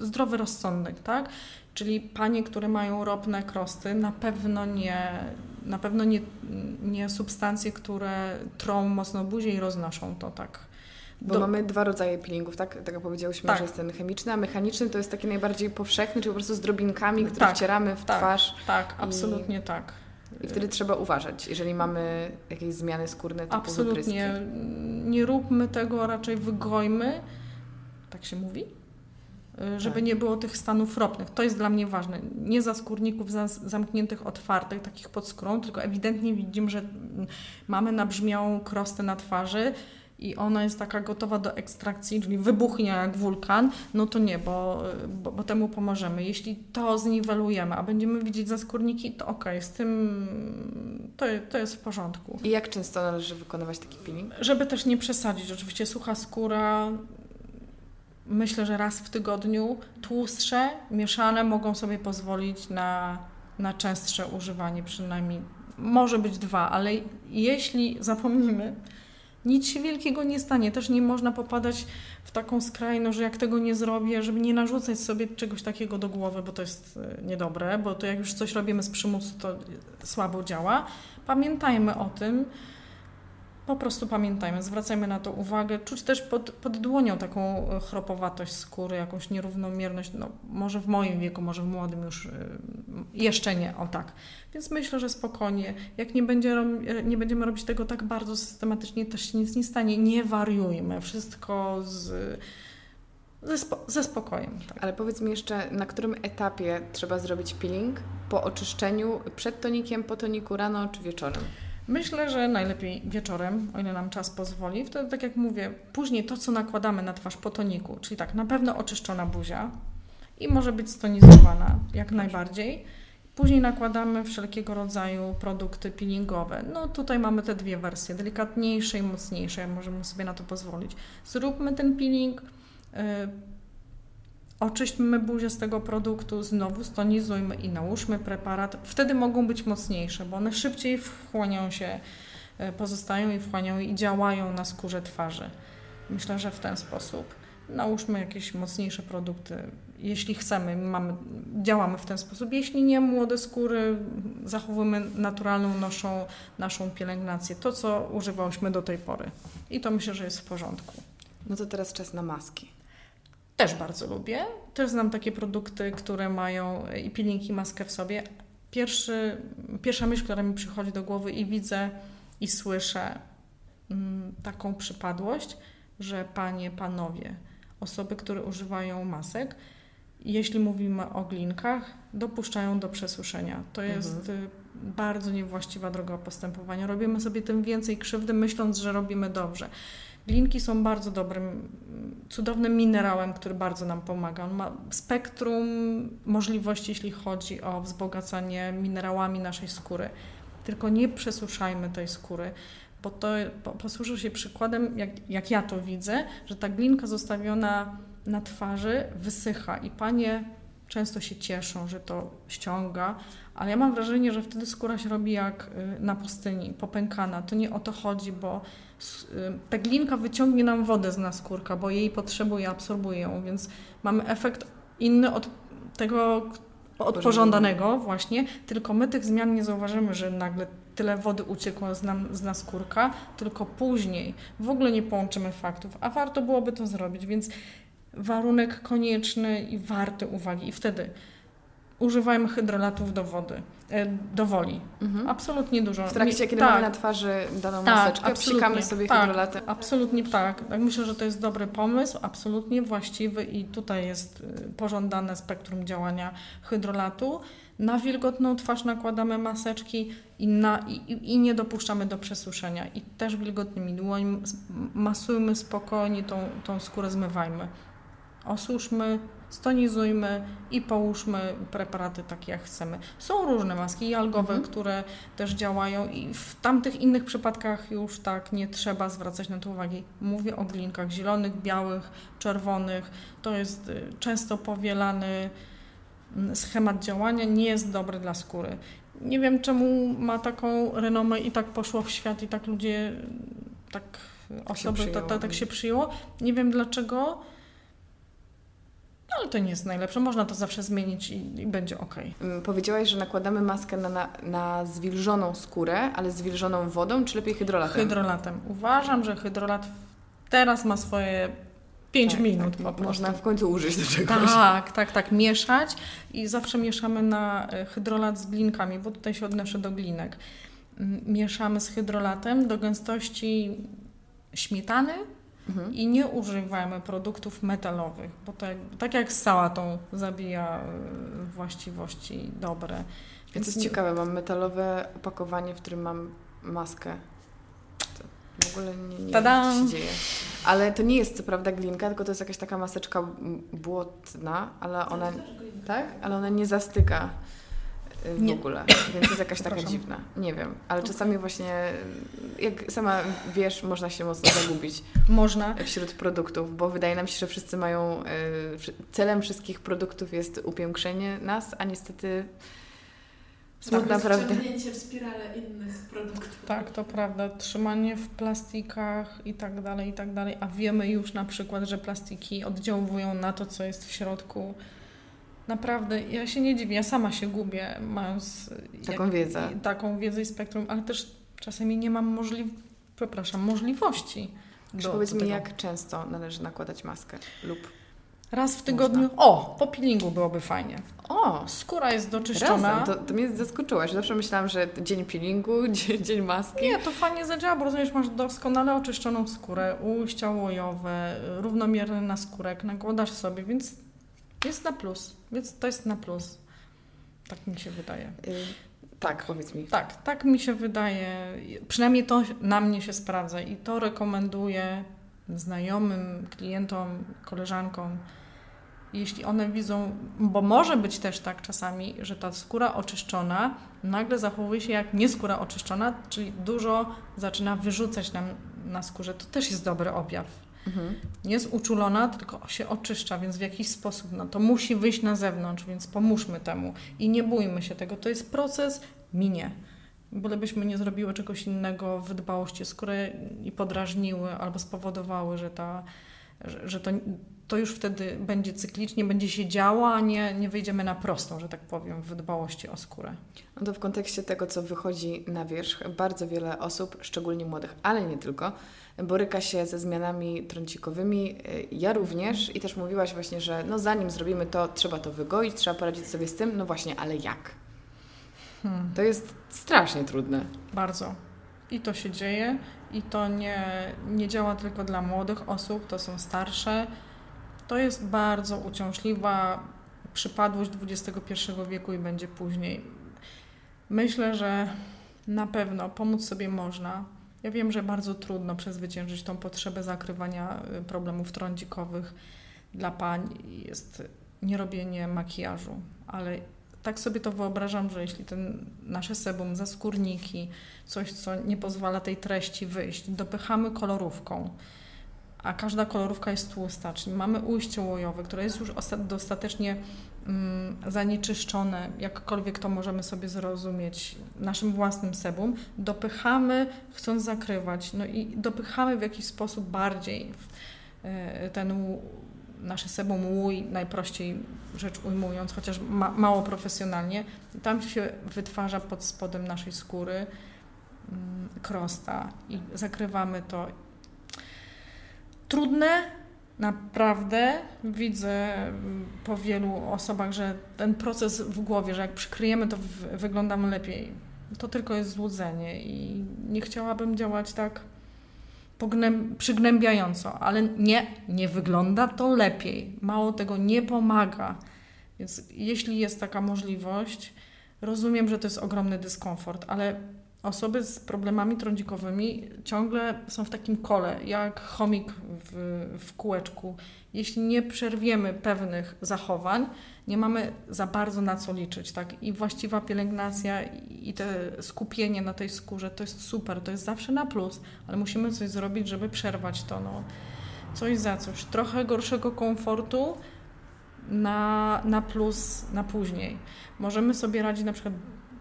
zdrowy rozsądek, tak? Czyli panie, które mają ropne krosty, na pewno nie, na pewno nie, nie substancje, które trą mocno buzię i roznoszą to tak. Bo Do... mamy dwa rodzaje peelingów, tak? Tak jak powiedziałyśmy, tak. że jest ten chemiczny, a mechaniczny to jest taki najbardziej powszechny, czyli po prostu z drobinkami, które tak, wcieramy w tak, twarz. Tak, i... absolutnie tak. I wtedy trzeba uważać, jeżeli mamy jakieś zmiany skórne typu Absolutnie. Wypryski. Nie róbmy tego, raczej wygojmy. Tak się mówi? Żeby tak. nie było tych stanów ropnych. To jest dla mnie ważne. Nie za skórników zamkniętych, otwartych, takich pod skórą, tylko ewidentnie widzimy, że mamy nabrzmiałą krostę na twarzy i ona jest taka gotowa do ekstrakcji, czyli wybuchnie jak wulkan, no to nie, bo, bo, bo temu pomożemy. Jeśli to zniwelujemy, a będziemy widzieć zaskórniki, to okej, okay, z tym to, to jest w porządku. I jak często należy wykonywać taki peeling? Żeby też nie przesadzić. Oczywiście sucha skóra myślę, że raz w tygodniu. Tłustsze, mieszane mogą sobie pozwolić na, na częstsze używanie, przynajmniej może być dwa, ale jeśli zapomnimy, nic się wielkiego nie stanie. Też nie można popadać w taką skrajność, że jak tego nie zrobię, żeby nie narzucać sobie czegoś takiego do głowy, bo to jest e, niedobre, bo to jak już coś robimy z przymusu, to słabo działa. Pamiętajmy o tym, po prostu pamiętajmy, zwracajmy na to uwagę. Czuć też pod, pod dłonią taką e, chropowatość skóry, jakąś nierównomierność. No, może w moim wieku, może w młodym już e, jeszcze nie, o tak. Więc myślę, że spokojnie. Jak nie, będzie, e, nie będziemy robić tego tak bardzo systematycznie, też się nic nie stanie. Nie wariujmy. Wszystko z, ze, spo, ze spokojem. Tak. Ale powiedz mi jeszcze, na którym etapie trzeba zrobić peeling? Po oczyszczeniu, przed tonikiem, po toniku, rano czy wieczorem? Myślę, że najlepiej wieczorem, o ile nam czas pozwoli. Wtedy, tak jak mówię, później to, co nakładamy na twarz po toniku, czyli tak, na pewno oczyszczona buzia i może być stonizowana, jak najbardziej. Później nakładamy wszelkiego rodzaju produkty peelingowe. No tutaj mamy te dwie wersje, delikatniejsze i mocniejsze, możemy sobie na to pozwolić. Zróbmy ten peeling, y, Oczyśćmy buzię z tego produktu, znowu stonizujmy i nałóżmy preparat. Wtedy mogą być mocniejsze, bo one szybciej wchłaniają się, e, pozostają i wchłaniają i działają na skórze twarzy. Myślę, że w ten sposób. Nałóżmy jakieś mocniejsze produkty, jeśli chcemy, mamy, działamy w ten sposób. Jeśli nie, młode skóry, zachowujemy naturalną naszą, naszą pielęgnację, to co używałyśmy do tej pory. I to myślę, że jest w porządku. No to teraz czas na maski. Też bardzo lubię. Też znam takie produkty, które mają i pilniki, i maskę w sobie. Pierwszy, pierwsza myśl, która mi przychodzi do głowy i widzę i słyszę mm, taką przypadłość, że panie, panowie, osoby, które używają masek, jeśli mówimy o glinkach, dopuszczają do przesuszenia. To jest mhm. Bardzo niewłaściwa droga postępowania. Robimy sobie tym więcej krzywdy, myśląc, że robimy dobrze. Glinki są bardzo dobrym, cudownym minerałem, który bardzo nam pomaga. On ma spektrum możliwości, jeśli chodzi o wzbogacanie minerałami naszej skóry. tylko nie przesuszajmy tej skóry. Bo to po, posłużę się przykładem, jak, jak ja to widzę, że ta glinka zostawiona na twarzy wysycha i panie często się cieszą, że to ściąga, ale ja mam wrażenie, że wtedy skóra się robi jak y, na pustyni, popękana. To nie o to chodzi, bo y, ta glinka wyciągnie nam wodę z naskórka, bo jej potrzebuje, absorbuje ją, więc mamy efekt inny od tego, od pożądanego właśnie, tylko my tych zmian nie zauważymy, że nagle tyle wody uciekło z, nam, z naskórka, tylko później w ogóle nie połączymy faktów, a warto byłoby to zrobić, więc warunek konieczny i warty uwagi. I wtedy używajmy hydrolatów do wody, e, do woli. Mhm. Absolutnie dużo. W trakcie, kiedy tak. mamy na twarzy daną tak, maseczkę, psikamy sobie tak, hydrolaty. Absolutnie tak. tak. Myślę, że to jest dobry pomysł, absolutnie właściwy i tutaj jest y, pożądane spektrum działania hydrolatu. Na wilgotną twarz nakładamy maseczki i, na, i, i nie dopuszczamy do przesuszenia. I też wilgotnymi dłońmi masujmy spokojnie tą, tą skórę, zmywajmy osuszmy, stonizujmy i połóżmy preparaty takie jak chcemy. Są różne maski algowe, mhm. które też działają i w tamtych innych przypadkach już tak nie trzeba zwracać na to uwagi. Mówię o glinkach zielonych, białych, czerwonych. To jest y, często powielany mm, schemat działania, nie jest dobry dla skóry. Nie wiem czemu ma taką renomę i tak poszło w świat i tak ludzie, tak osoby, tak, tak, tak się przyjęło. Nie wiem dlaczego ale to nie jest najlepsze. Można to zawsze zmienić i, i będzie ok. Mm, powiedziałaś, że nakładamy maskę na, na, na, zwilżoną skórę, ale zwilżoną wodą, czy lepiej hydrolatem? Hydrolatem. Uważam, że hydrolat teraz ma swoje 5 tak, minut tak. po prostu. Można w końcu użyć do czegoś. Tak, tak, tak. Mieszać i zawsze mieszamy na e, hydrolat z glinkami, bo tutaj się odnoszę do glinek. Mieszamy z hydrolatem do gęstości śmietany, Mhm. I nie używajmy produktów metalowych, bo tak, tak jak z sałatą zabija y, właściwości dobre. Więc to jest ciekawe, mam metalowe opakowanie, w którym mam maskę. To w ogóle nie, nie wiem, co się dzieje. Ale to nie jest co prawda glinka, tylko to jest jakaś taka maseczka błotna, ale ona, tak? Ale ona nie zastyka w nie. ogóle, więc jest jakaś taka dziwna. Nie wiem, ale czasami właśnie, jak sama wiesz, można się mocno zagubić. Można. Wśród produktów, bo wydaje nam się, że wszyscy mają, y, celem wszystkich produktów jest upiększenie nas, a niestety smutna tak, prawda. w spirale innych produktów. Tak, to prawda. Trzymanie w plastikach i tak dalej, i tak dalej, a wiemy już na przykład, że plastiki oddziałują na to, co jest w środku Naprawdę, ja się nie dziwię, ja sama się gubię, mając taką jak, wiedzę. taką wiedzę i spektrum, ale też czasami nie mam możliw przepraszam, możliwości. Do, powiedz mi, jak często należy nakładać maskę lub Raz w tygodniu. Można. O, po peelingu byłoby fajnie. O! Skóra jest doczyszczona. Razem. To, to mnie zaskoczyłaś. Zawsze myślałam, że dzień peelingu, dzień, dzień maski. Nie, to fajnie zadziała, bo rozumiesz, masz doskonale oczyszczoną skórę, ujścia łojowe, równomierny naskórek, nakładasz sobie, więc jest na plus, więc to jest na plus. Tak mi się wydaje. Yy, tak, powiedz mi. Tak, tak mi się wydaje. Przynajmniej to na mnie się sprawdza i to rekomenduję znajomym, klientom, koleżankom. Jeśli one widzą, bo może być też tak czasami, że ta skóra oczyszczona nagle zachowuje się jak nieskóra oczyszczona, czyli dużo zaczyna wyrzucać nam na skórze. To też jest dobry objaw Mhm. Jest uczulona, tylko się oczyszcza, więc w jakiś sposób no, to musi wyjść na zewnątrz, więc pomóżmy temu i nie bójmy się tego. To jest proces, minie. Bylebyśmy nie zrobiły czegoś innego w dbałości skóry i podrażniły albo spowodowały, że, ta, że, że to, to już wtedy będzie cyklicznie, będzie się działo, a nie, nie wyjdziemy na prostą, że tak powiem, w dbałości o skórę. No to w kontekście tego, co wychodzi na wierzch, bardzo wiele osób, szczególnie młodych, ale nie tylko, boryka się ze zmianami trącikowymi. Y, ja również i też mówiłaś właśnie, że no zanim zrobimy to, trzeba to wygoić, trzeba poradzić sobie z tym. No właśnie, ale jak? Hmm. To jest strasznie trudne. Bardzo. I to się dzieje i to nie, nie działa tylko dla młodych osób, to są starsze. To jest bardzo uciążliwa przypadłość XXI wieku i będzie później. Myślę, że na pewno pomóc sobie można, ja wiem, że bardzo trudno przezwyciężyć tą potrzebę zakrywania y, problemów trądzikowych dla pań jest nierobienie makijażu, ale tak sobie to wyobrażam, że jeśli ten nasze sebum, zaskórniki, coś, co nie pozwala tej treści wyjść, dopychamy kolorówką, a każda kolorówka jest tłusta, czyli mamy ujście łojowe, które jest już dostatecznie mm, zanieczyszczone, jakkolwiek to możemy sobie zrozumieć, naszym własnym sebum, dopychamy, chcąc zakrywać, no i dopychamy w jakiś sposób bardziej e, ten nasze sebum łój, najprościej rzecz ujmując, chociaż ma, mało profesjonalnie, tam się wytwarza pod spodem naszej skóry mm, krosta i zakrywamy to trudne, naprawdę. Widzę po wielu osobach, że ten proces w głowie, że jak przykryjemy, to wyglądamy lepiej. To tylko jest złudzenie i nie chciałabym działać tak przygnębiająco, ale nie, nie wygląda to lepiej. Mało tego nie pomaga. Więc jeśli jest taka możliwość, rozumiem, że to jest ogromny dyskomfort, ale osoby z problemami trądzikowymi ciągle są w takim kole, jak chomik w, w kółeczku. Jeśli nie przerwiemy pewnych zachowań, nie mamy za bardzo na co liczyć. Tak? I właściwa pielęgnacja i te skupienie na tej skórze to jest super, to jest zawsze na plus, ale musimy coś zrobić, żeby przerwać to. No. Coś za coś. Trochę gorszego komfortu na, na plus na później. Możemy sobie radzić na przykład,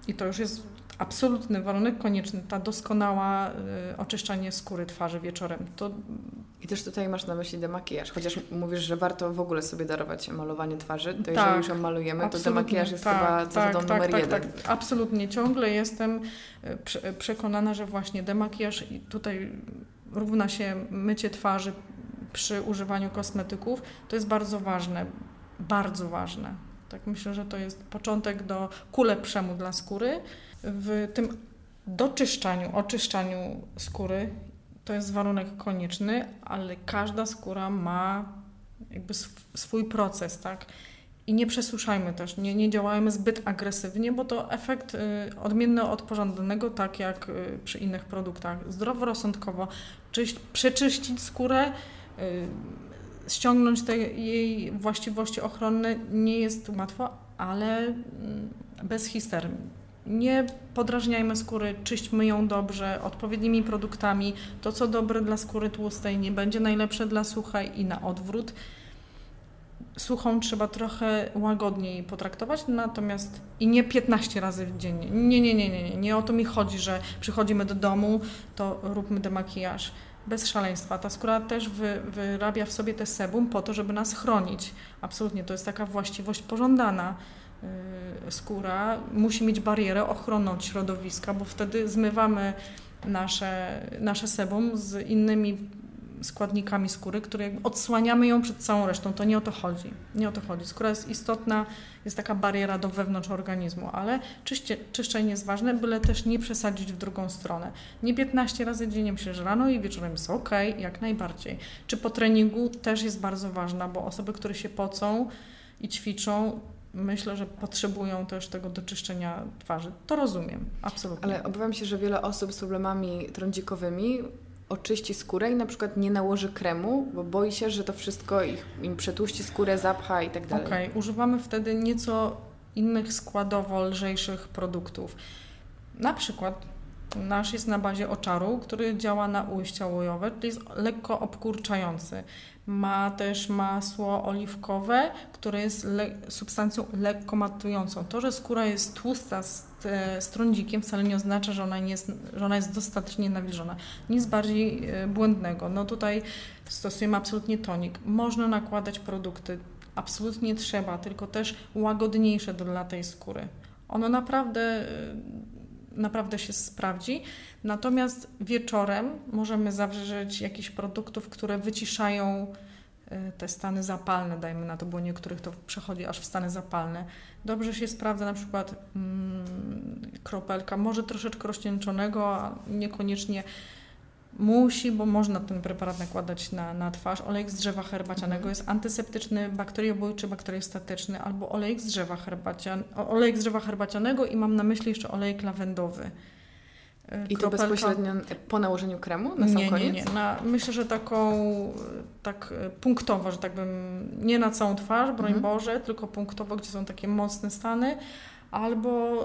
i to już jest absolutny warunek konieczny, ta doskonała y, oczyszczanie skóry twarzy wieczorem. To... I też tutaj masz na myśli demakijaż, chociaż mówisz, że warto w ogóle sobie darować malowanie twarzy, to tak, jeżeli już ją malujemy, to demakijaż jest tak, chyba tak, zasadą tak, numer tak, jeden. Tak, absolutnie. Ciągle jestem y, przekonana, że właśnie demakijaż i tutaj równa się mycie twarzy przy używaniu kosmetyków, to jest bardzo ważne, bardzo ważne. Tak myślę, że to jest początek do ku lepszemu dla skóry w tym doczyszczaniu, oczyszczaniu skóry to jest warunek konieczny, ale każda skóra ma jakby swój proces, tak? I nie przesuszajmy też, nie, nie działajmy zbyt agresywnie, bo to efekt y, odmienny od pożądanego, tak jak y, przy innych produktach. Zdroworozsądkowo czyść, przeczyścić skórę, y, ściągnąć te jej właściwości ochronne nie jest łatwo, ale mm, bez histerii nie podrażniajmy skóry, czyśćmy ją dobrze, odpowiednimi produktami. To, co dobre dla skóry tłustej, nie będzie najlepsze dla suchej i na odwrót. Suchą trzeba trochę łagodniej potraktować, natomiast i nie 15 razy dziennie. Nie, nie, nie, nie, nie. Nie o to mi chodzi, że przychodzimy do domu, to róbmy demakijaż. Bez szaleństwa. Ta skóra też wy, wyrabia w sobie te sebum po to, żeby nas chronić. Absolutnie, to jest taka właściwość pożądana skóra musi mieć barierę ochronną od środowiska, bo wtedy zmywamy nasze, nasze sebum z innymi składnikami skóry, które odsłaniamy ją przed całą resztą. To nie o to chodzi. Nie o to chodzi. Skóra jest istotna, jest taka bariera do wewnątrz organizmu, ale czyście, czyszczenie jest ważne, byle też nie przesadzić w drugą stronę. Nie 15 razy dziennie, myślę, że rano i wieczorem jest ok, jak najbardziej. Czy po treningu też jest bardzo ważna, bo osoby, które się pocą i ćwiczą, myślę, że potrzebują też tego doczyszczenia twarzy. To rozumiem, absolutnie. Ale obawiam się, że wiele osób z problemami trądzikowymi oczyści skórę i na przykład nie nałoży kremu, bo boi się, że to wszystko ich, im przetłuści skórę, zapcha i tak dalej. Okej, okay. używamy wtedy nieco innych składowo lżejszych produktów. Na przykład nasz jest na bazie oczaru, który działa na ujścia łojowe, czyli jest lekko obkurczający. Ma też masło oliwkowe, które jest le substancją lekko matującą. To, że skóra jest tłusta z, e, z trądzikiem wcale nie oznacza, że ona, nie jest, że ona jest dostatecznie nawilżona. Nic bardziej e, błędnego. No tutaj stosujemy absolutnie tonik. Można nakładać produkty, absolutnie trzeba, tylko też łagodniejsze dla tej skóry. Ono naprawdę e, naprawdę się sprawdzi. Natomiast wieczorem możemy zawrzeć jakichś produktów, które wyciszają e, te stany zapalne, dajmy na to, bo niektórych to przechodzi aż w stany zapalne. Dobrze się sprawdza na przykład mm, kropelka, może troszeczkę rozcieńczonego, a niekoniecznie musi, bo można ten preparat nakładać na, na twarz. Olejek z drzewa herbacianego mhm. jest antyseptyczny, bakteriobójczy, bakteriostatyczny, albo olejek z drzewa herbacian, olejek z drzewa herbacianego i mam na myśli jeszcze olejek lawendowy. I to bezpośrednio po nałożeniu kremu na sam nie, koniec? Nie, nie, na, myślę, że taką tak punktowo, że tak bym, nie na całą twarz, broń mhm. Boże, tylko punktowo, gdzie są takie mocne stany, albo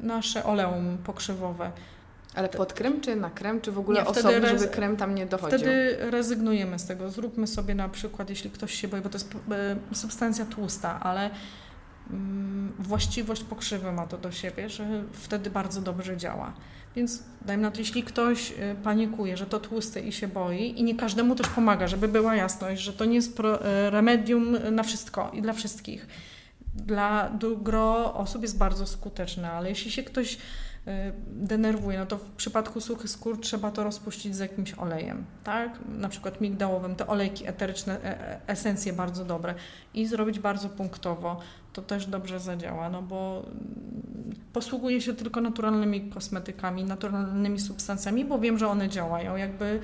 nasze oleum pokrzywowe. Ale pod krem, czy na krem, czy w ogóle nie, osobno, żeby krem tam nie dochodził? Wtedy rezygnujemy z tego. Zróbmy sobie na przykład, jeśli ktoś się boi, bo to jest e, substancja tłusta, ale mm, właściwość pokrzywy ma to do siebie, że wtedy bardzo dobrze działa. Więc dajmy na to, jeśli ktoś e, panikuje, że to tłuste i się boi i nie każdemu też pomaga, żeby była jasność, że to nie jest e, remedium na wszystko i dla wszystkich. Dla gro osób jest bardzo skuteczne, ale jeśli się ktoś denerwuje, no to w przypadku suchych skór trzeba to rozpuścić z jakimś olejem, tak? Na przykład migdałowym, te olejki eteryczne, e, e, esencje bardzo dobre i zrobić bardzo punktowo. To też dobrze zadziała, no bo mm, posługuję się tylko naturalnymi kosmetykami, naturalnymi substancjami, bo wiem, że one działają. Jakby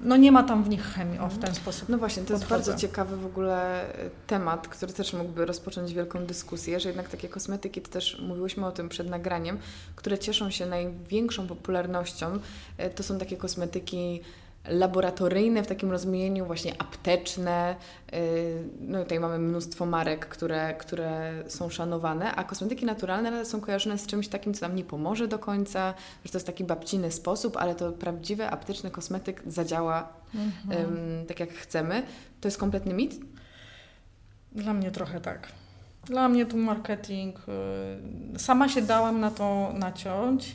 no nie ma tam w nich chemii, o w ten sposób. No właśnie, to jest bardzo ciekawy w ogóle e, temat, który też mógłby rozpocząć wielką dyskusję, że jednak takie kosmetyki, to też mówiłyśmy o tym przed nagraniem, które cieszą się największą popularnością, e, to są takie kosmetyki laboratoryjne w takim rozumieniu, właśnie apteczne. Y, no tutaj mamy mnóstwo marek, które, które są szanowane, a kosmetyki naturalne są kojarzone z czymś takim, co nam nie pomoże do końca, że to jest taki babciny sposób, ale to prawdziwy apteczny kosmetyk zadziała mhm. um, tak jak chcemy. To jest kompletny mit? Dla mnie trochę tak. Dla mnie tu marketing. Y, sama się dałam na to naciąć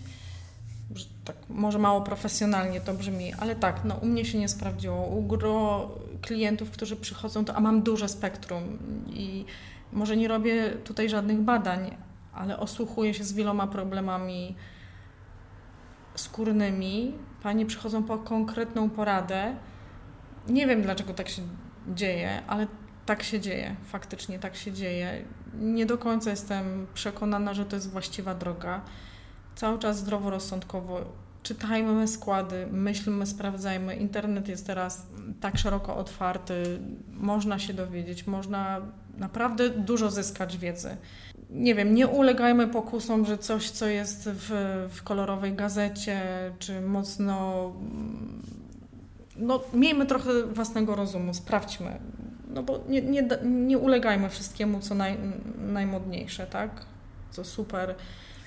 tak może mało profesjonalnie to brzmi, ale tak, no u mnie się nie sprawdziło. U gro klientów, którzy przychodzą, to a mam duże spektrum i może nie robię tutaj żadnych badań, ale osłuchuję się z wieloma problemami skórnymi. Pani przychodzą po konkretną poradę. Nie wiem, dlaczego tak się dzieje, ale tak się dzieje, faktycznie tak się dzieje. Nie do końca jestem przekonana, że to jest właściwa droga cały czas zdroworozsądkowo czytajmy składy, myślmy, sprawdzajmy. Internet jest teraz tak szeroko otwarty, można się dowiedzieć, można naprawdę dużo zyskać wiedzy. Nie wiem, nie ulegajmy pokusom, że coś, co jest w, w kolorowej gazecie, czy mocno. No, miejmy trochę własnego rozumu, sprawdźmy. No bo nie, nie, nie ulegajmy wszystkiemu, co naj, najmodniejsze, tak? Co super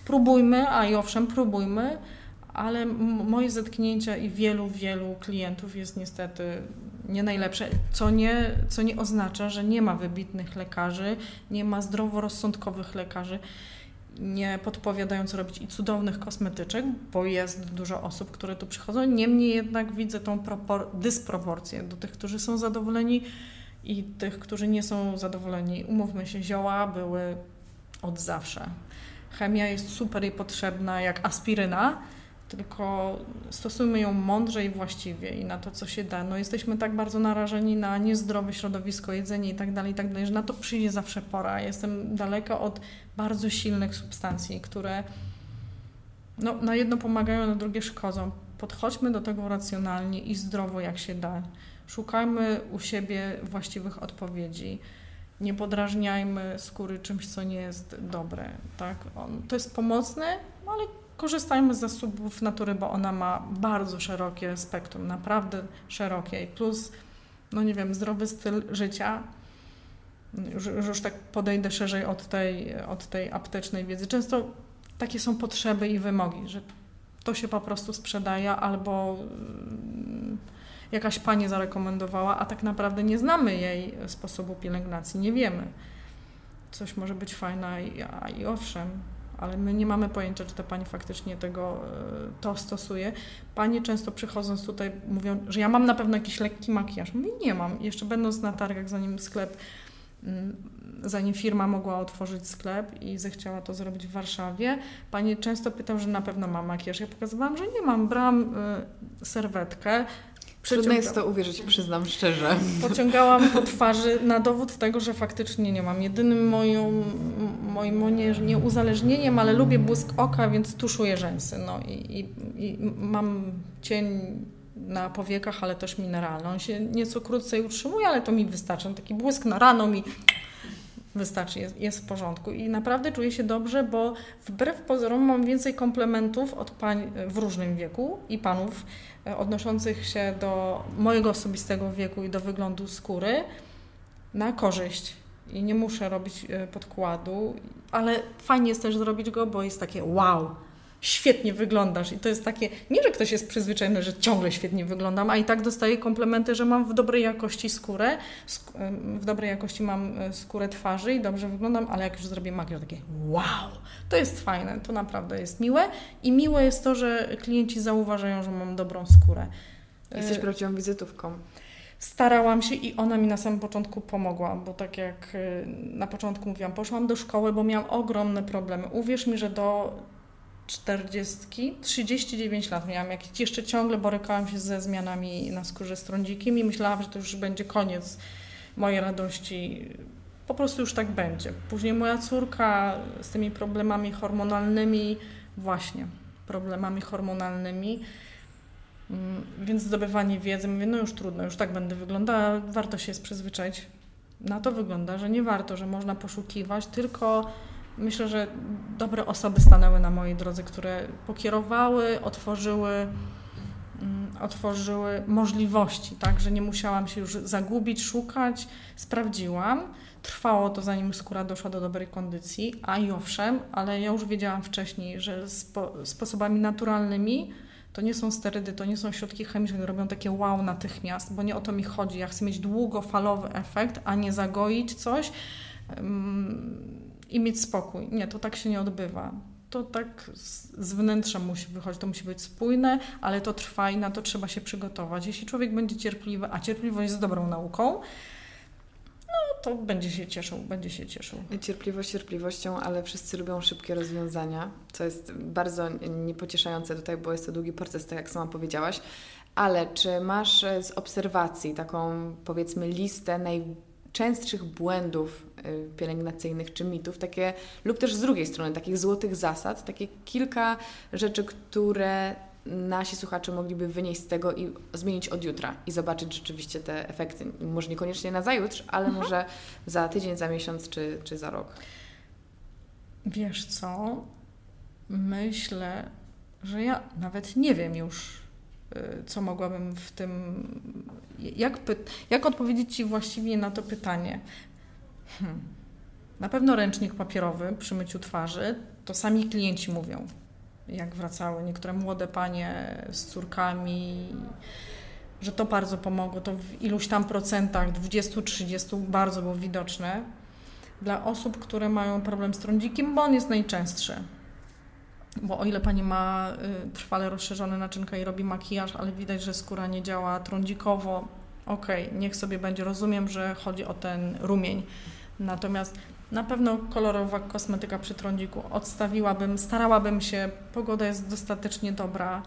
próbujmy, a i owszem, próbujmy, ale moje zetknięcia i wielu, wielu klientów jest niestety nie najlepsze, co nie, co nie oznacza, że nie ma wybitnych lekarzy, nie ma zdroworozsądkowych lekarzy, nie podpowiadają co robić i cudownych kosmetyczek, bo jest dużo osób, które tu przychodzą. Niemniej jednak widzę tą dysproporcję do tych, którzy są zadowoleni i tych, którzy nie są zadowoleni. Umówmy się, zioła były od zawsze. Chemia jest super i potrzebna jak aspiryna, tylko stosujmy ją mądrze i właściwie i na to, co się da. No, jesteśmy tak bardzo narażeni na niezdrowe środowisko, jedzenie i tak dalej, i tak dalej, że na to przyjdzie zawsze pora. Jestem daleka od bardzo silnych substancji, które no, na jedno pomagają, na drugie szkodzą. Podchodźmy do tego racjonalnie i zdrowo, jak się da. Szukajmy u siebie właściwych odpowiedzi nie podrażniajmy skóry czymś, co nie jest dobre. Tak? On, to jest pomocne, ale korzystajmy z zasobów natury, bo ona ma bardzo szerokie spektrum, naprawdę szerokie. Plus, no nie wiem, zdrowy styl życia. Już, już tak podejdę szerzej od tej, od tej aptecznej wiedzy. Często takie są potrzeby i wymogi, że to się po prostu sprzedaje albo jakaś pani zarekomendowała, a tak naprawdę nie znamy jej sposobu pielęgnacji, nie wiemy. Coś może być fajne i, a, i owszem, ale my nie mamy pojęcia, czy ta pani faktycznie tego e, to stosuje. Panie często przychodząc tutaj mówią, że ja mam na pewno jakiś lekki makijaż. Mówię, nie mam. Jeszcze będąc na targach, zanim sklep, mm, zanim firma mogła otworzyć sklep i zechciała to zrobić w Warszawie, panie często pytał, że na pewno mam makijaż. Ja pokazywałam, że nie mam. Brałam y, serwetkę, Trudno jest to uwierzyć, przyznam szczerze. Pociągałam po twarzy na dowód tego, że faktycznie nie mam. Jedynym moją, moim nie, nie uzależnieniem, ale lubię błysk oka, więc tuszuję rzęsy. No i, i, i mam cień na powiekach, ale też mineralny. On się nieco krócej utrzymuje, ale to mi wystarczy. Taki błysk na rano mi wystarczy, jest, jest w porządku. I naprawdę czuję się dobrze, bo wbrew pozorom mam więcej komplementów od pań w różnym wieku i panów e, odnoszących się do mojego osobistego wieku i do wyglądu skóry na korzyść. I nie muszę robić e, podkładu, ale fajnie jest też zrobić go, bo jest takie wow, świetnie wyglądasz. I to jest takie, nie, że ktoś jest przyzwyczajony, że ciągle świetnie wyglądam, a i tak dostaję komplementy, że mam w dobrej jakości skórę, w dobrej jakości mam e, skórę twarzy i dobrze wyglądam, ale jak już zrobię makijaż, takie wow, to jest fajne, to naprawdę jest miłe. I miłe jest to, że klienci zauważają, że mam dobrą skórę. Jesteś e, prawdziwą wizytówką. Starałam się i ona mi na samym początku pomogła, bo tak jak e, na początku mówiłam, poszłam do szkoły, bo miałam ogromne problemy. Uwierz mi, że do 40, 39 lat miałam, jak jeszcze ciągle borykałam się ze zmianami na skórze strądzikiem i myślałam, że to już będzie koniec mojej radości. Po prostu już tak będzie. Później moja córka z tymi problemami hormonalnymi, właśnie problemami hormonalnymi, mm, więc zdobywanie wiedzy, mówię, no już trudno, już tak będę wyglądała, warto się przyzwyczaić. Na to wygląda, że nie warto, że można poszukiwać, tylko myślę, że dobre osoby stanęły na mojej drodze, które pokierowały, otworzyły, mm, otworzyły możliwości, tak, że nie musiałam się już zagubić, szukać, sprawdziłam. Trwało to, zanim skóra doszła do dobrej kondycji, a i owszem, ale ja już wiedziałam wcześniej, że spo, sposobami naturalnymi to nie są sterydy, to nie są środki chemiczne, które robią takie wow natychmiast, bo nie o to mi chodzi. Ja chcę mieć długofalowy efekt, a nie zagoić coś i mieć spokój. Nie, to tak się nie odbywa. To tak z wnętrza musi wychodzić, to musi być spójne, ale to trwa i na to trzeba się przygotować. Jeśli człowiek będzie cierpliwy, a cierpliwość jest dobrą nauką, no to będzie się cieszył, będzie się cieszył. Cierpliwość cierpliwością, ale wszyscy lubią szybkie rozwiązania, co jest bardzo niepocieszające tutaj, bo jest to długi proces, tak jak sama powiedziałaś. Ale czy masz z obserwacji taką, powiedzmy, listę naj częstszych błędów y, pielęgnacyjnych czy mitów, takie, lub też z drugiej strony, takich złotych zasad, takie kilka rzeczy, które nasi słuchacze mogliby wynieść z tego i zmienić od jutra i zobaczyć rzeczywiście te efekty. Może niekoniecznie na zajutrz, ale mhm. może za tydzień, za miesiąc czy, czy za rok. Wiesz co? Myślę, że ja nawet nie wiem już, co mogłabym w tym. Jak, jak odpowiedzieć Ci właściwie na to pytanie? Hmm. Na pewno ręcznik papierowy przy myciu twarzy, to sami klienci mówią, jak wracały niektóre młode panie z córkami, że to bardzo pomogło. To w iluś tam procentach, 20-30 bardzo było widoczne. Dla osób, które mają problem z trądzikiem, bo on jest najczęstszy bo o ile pani ma y, trwale rozszerzone naczynka i robi makijaż, ale widać, że skóra nie działa trądzikowo, okej, okay, niech sobie będzie. Rozumiem, że chodzi o ten rumień. Natomiast na pewno kolorowa kosmetyka przy trądziku odstawiłabym, starałabym się, pogoda jest dostatecznie dobra.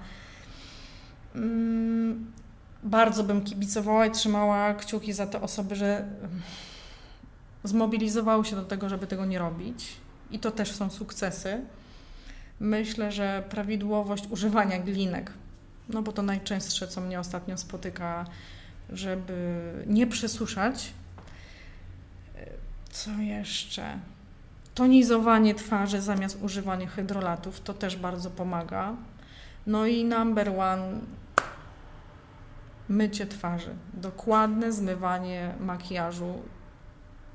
Mm, bardzo bym kibicowała i trzymała kciuki za te osoby, że zmobilizowały się do tego, żeby tego nie robić. I to też są sukcesy. Myślę, że prawidłowość używania glinek, no bo to najczęstsze, co mnie ostatnio spotyka, żeby nie przesuszać. Co jeszcze? Tonizowanie twarzy zamiast używania hydrolatów, to też bardzo pomaga. No i number one, mycie twarzy. Dokładne zmywanie makijażu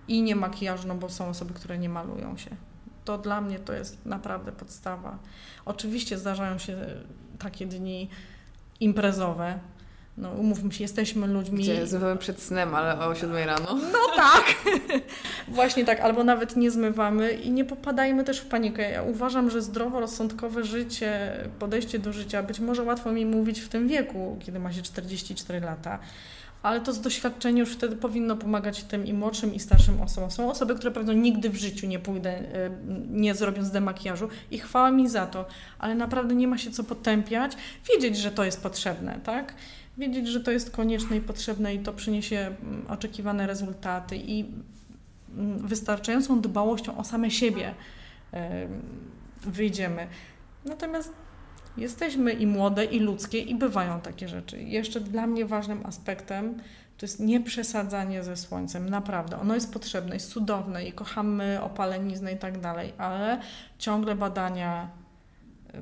i nie makijażu, no bo są osoby, które nie malują się to dla mnie to jest naprawdę podstawa. Oczywiście zdarzają się takie dni imprezowe. No, umówmy się, jesteśmy ludźmi. Gdzie zmywamy przed snem, ale o 7 rano. No tak! Właśnie tak, albo nawet nie zmywamy i nie popadajmy też w panikę. Ja uważam, że zdroworozsądkowe życie, podejście do życia, być może łatwo mi mówić w tym wieku, kiedy ma się 44 lata ale to z doświadczenia już wtedy powinno pomagać tym i młodszym, i starszym osobom. Są osoby, które pewno nigdy w życiu nie pójdę, e, nie zrobią demakijażu i chwała mi za to, ale naprawdę nie ma się co potępiać, wiedzieć, że to jest potrzebne, tak? Wiedzieć, że to jest konieczne i potrzebne i to przyniesie mm, oczekiwane rezultaty i mm, wystarczającą dbałością o same siebie wyjdziemy. Natomiast Jesteśmy i młode, i ludzkie, i bywają takie rzeczy. Jeszcze dla mnie ważnym aspektem to jest nieprzesadzanie ze słońcem, naprawdę. Ono jest potrzebne, jest cudowne i kochamy opaleniznę i tak dalej, ale ciągle badania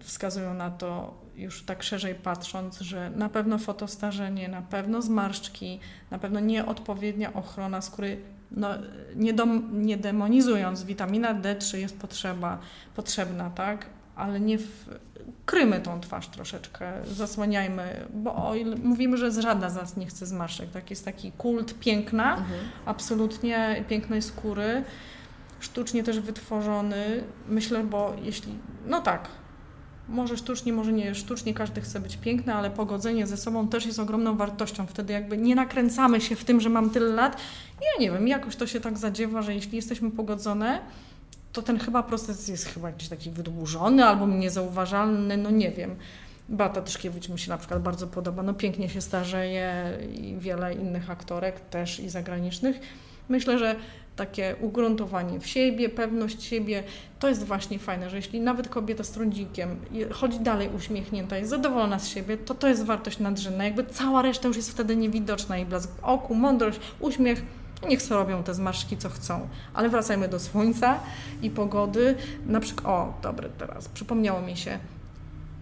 wskazują na to, już tak szerzej patrząc, że na pewno fotostarzenie, na pewno zmarszczki, na pewno nieodpowiednia ochrona skóry, no, nie, dom, nie demonizując, witamina D3 jest potrzeba, potrzebna, tak? Ale nie w, krymy tą twarz troszeczkę, zasłaniajmy, bo o ile mówimy, że żadna z nas nie chce zmarszczek, tak? Jest taki kult piękna, mhm. absolutnie pięknej skóry, sztucznie też wytworzony, myślę, bo jeśli, no tak, może sztucznie, może nie sztucznie, każdy chce być piękny, ale pogodzenie ze sobą też jest ogromną wartością. Wtedy jakby nie nakręcamy się w tym, że mam tyle lat. Ja nie wiem, jakoś to się tak zadziewa, że jeśli jesteśmy pogodzone, to ten chyba proces jest chyba jakiś taki wydłużony albo niezauważalny, no nie wiem. Bata Tyszkiewicz mi się na przykład bardzo podoba, no pięknie się starzeje i wiele innych aktorek też i zagranicznych. Myślę, że takie ugruntowanie w siebie, pewność siebie, to jest właśnie fajne, że jeśli nawet kobieta z trądzikiem chodzi dalej uśmiechnięta, jest zadowolona z siebie, to to jest wartość nadrzędna. Jakby cała reszta już jest wtedy niewidoczna i blask oku, mądrość, uśmiech, niech sobie robią te zmarszczki, co chcą. Ale wracajmy do słońca i pogody. Na przykład, o, dobre teraz, przypomniało mi się,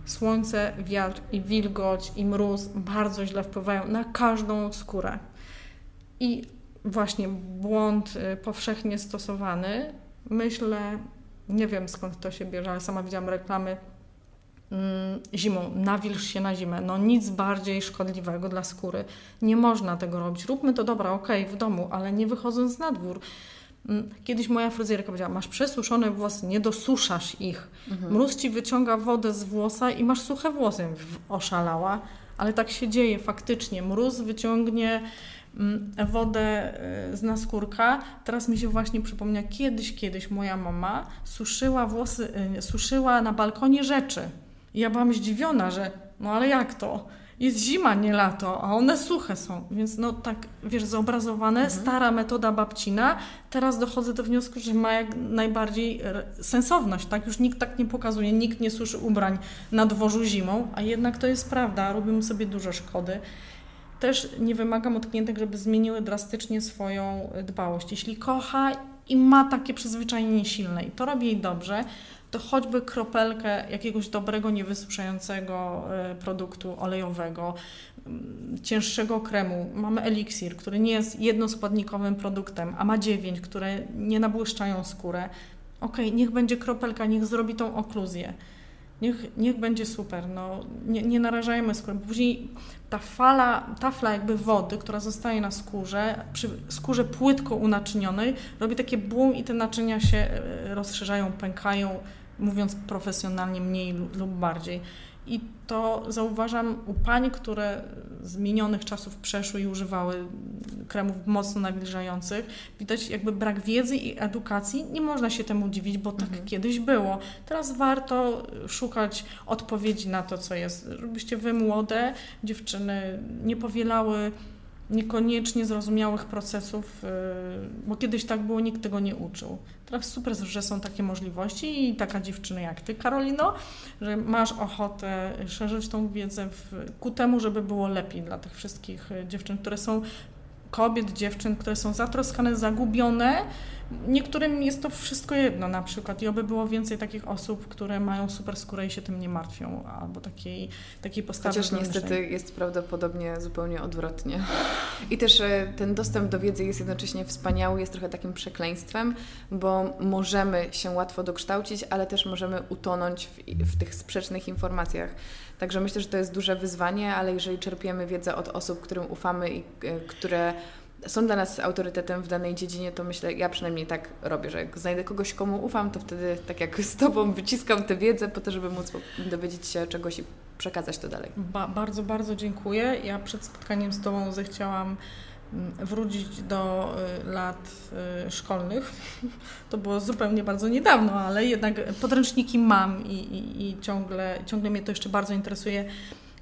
słońce, wiatr i wilgoć i mróz bardzo źle wpływają na każdą skórę. I właśnie błąd y, powszechnie stosowany. Myślę, nie wiem skąd to się bierze, ale sama widziałam reklamy zimą, nawilż się na zimę. No nic bardziej szkodliwego dla skóry. Nie można tego robić. Róbmy to dobra, okej, okay, w domu, ale nie wychodząc na dwór. Mm, kiedyś moja fryzjerka powiedziała, masz przesuszone włosy, nie dosuszasz ich. Mhm. Mróz ci wyciąga wodę z włosa i masz suche włosy. Oszalała, ale tak się dzieje faktycznie. Mróz wyciągnie Mm, wodę y, z naskórka. Teraz mi się właśnie przypomniał, kiedyś, kiedyś moja mama suszyła włosy, y, suszyła na balkonie rzeczy. I ja byłam zdziwiona, że no ale jak to? Jest zima, nie lato, a one suche są. Więc no tak, wiesz, zobrazowane, mhm. stara metoda babcina. Teraz dochodzę do wniosku, że ma jak najbardziej sensowność, tak? Już nikt tak nie pokazuje, nikt nie suszy ubrań na dworzu zimą, a jednak to jest prawda, robimy sobie dużo szkody też nie wymagam od klientek, żeby zmieniły drastycznie swoją dbałość. Jeśli kocha i ma takie przyzwyczajenie silne i to robi jej dobrze, to choćby kropelkę jakiegoś dobrego, niewysuszającego e, produktu olejowego, mm, cięższego kremu. Mamy eliksir, który nie jest jednoskładnikowym produktem, a ma dziewięć, które nie nabłyszczają skórę. Ok, niech będzie kropelka, niech zrobi tą okluzję. Niech, niech będzie super, no, nie, nie narażajmy skóry. Później ta fala, tafla jakby wody, która zostaje na skórze, przy skórze płytko unaczynionej, robi takie boom i te naczynia się e, rozszerzają, pękają, mówiąc profesjonalnie mniej lub bardziej. I to zauważam u pań, które z minionych czasów przeszły i używały kremów mocno nawilżających. Widać jakby brak wiedzy i edukacji. Nie można się temu dziwić, bo tak mhm. kiedyś było. Teraz warto szukać odpowiedzi na to, co jest. Żebyście wy młode dziewczyny nie powielały niekoniecznie zrozumiałych procesów, y, bo kiedyś tak było, nikt tego nie uczył. Teraz super, że są takie możliwości i taka dziewczyna jak Ty, Karolino, że masz ochotę szerzyć tą wiedzę w, ku temu, żeby było lepiej dla tych wszystkich y, dziewczyn, które są kobiet, dziewczyn, które są zatroskane, zagubione, Niektórym jest to wszystko jedno na przykład i oby było więcej takich osób, które mają super skórę i się tym nie martwią, albo takiej, takiej postawy Chociaż niestety jest prawdopodobnie zupełnie odwrotnie. I też e, ten dostęp do wiedzy jest jednocześnie wspaniały, jest trochę takim przekleństwem, bo możemy się łatwo dokształcić, ale też możemy utonąć w, w tych sprzecznych informacjach. Także myślę, że to jest duże wyzwanie, ale jeżeli czerpiemy wiedzę od osób, którym ufamy i e, które są dla nas autorytetem w danej dziedzinie, to myślę, ja przynajmniej tak robię, że jak znajdę kogoś, komu ufam, to wtedy tak jak z Tobą wyciskam tę wiedzę po to, żeby móc dowiedzieć się czegoś i przekazać to dalej. Ba bardzo, bardzo dziękuję. Ja przed spotkaniem z Tobą zechciałam wrócić do y, lat y, szkolnych. To było zupełnie bardzo niedawno, ale jednak podręczniki mam i, i, i ciągle, ciągle mnie to jeszcze bardzo interesuje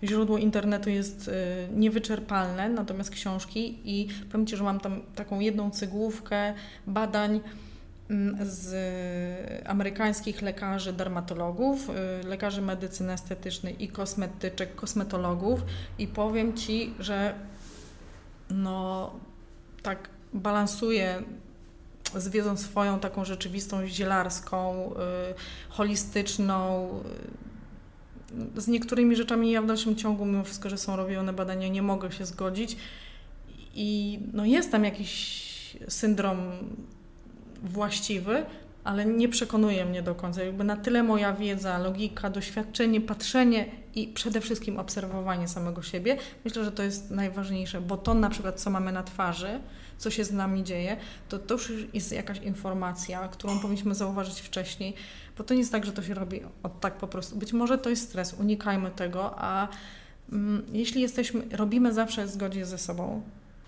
źródło internetu jest y, niewyczerpalne, natomiast książki i powiem Ci, że mam tam taką jedną cygłówkę badań mm, z amerykańskich lekarzy dermatologów, lekarzy medycyny estetycznej i kosmetyczek, kosmetologów i powiem Ci, że no tak balansuje z wiedzą swoją taką rzeczywistą, zielarską, y, holistyczną. Y, z niektórymi rzeczami ja w dalszym ciągu, mimo wszystko, że są robione badania, nie mogę się zgodzić. I no jest tam jakiś syndrom właściwy, ale nie przekonuje mnie do końca. Jakby na tyle moja wiedza, logika, doświadczenie, patrzenie i przede wszystkim obserwowanie samego siebie, myślę, że to jest najważniejsze, bo to na przykład, co mamy na twarzy, co się z nami dzieje, to to już jest jakaś informacja, którą powinniśmy zauważyć wcześniej, bo to nie jest tak, że to się robi od tak po prostu. Być może to jest stres, unikajmy tego, a mm, jeśli jesteśmy, robimy zawsze w zgodzie ze sobą,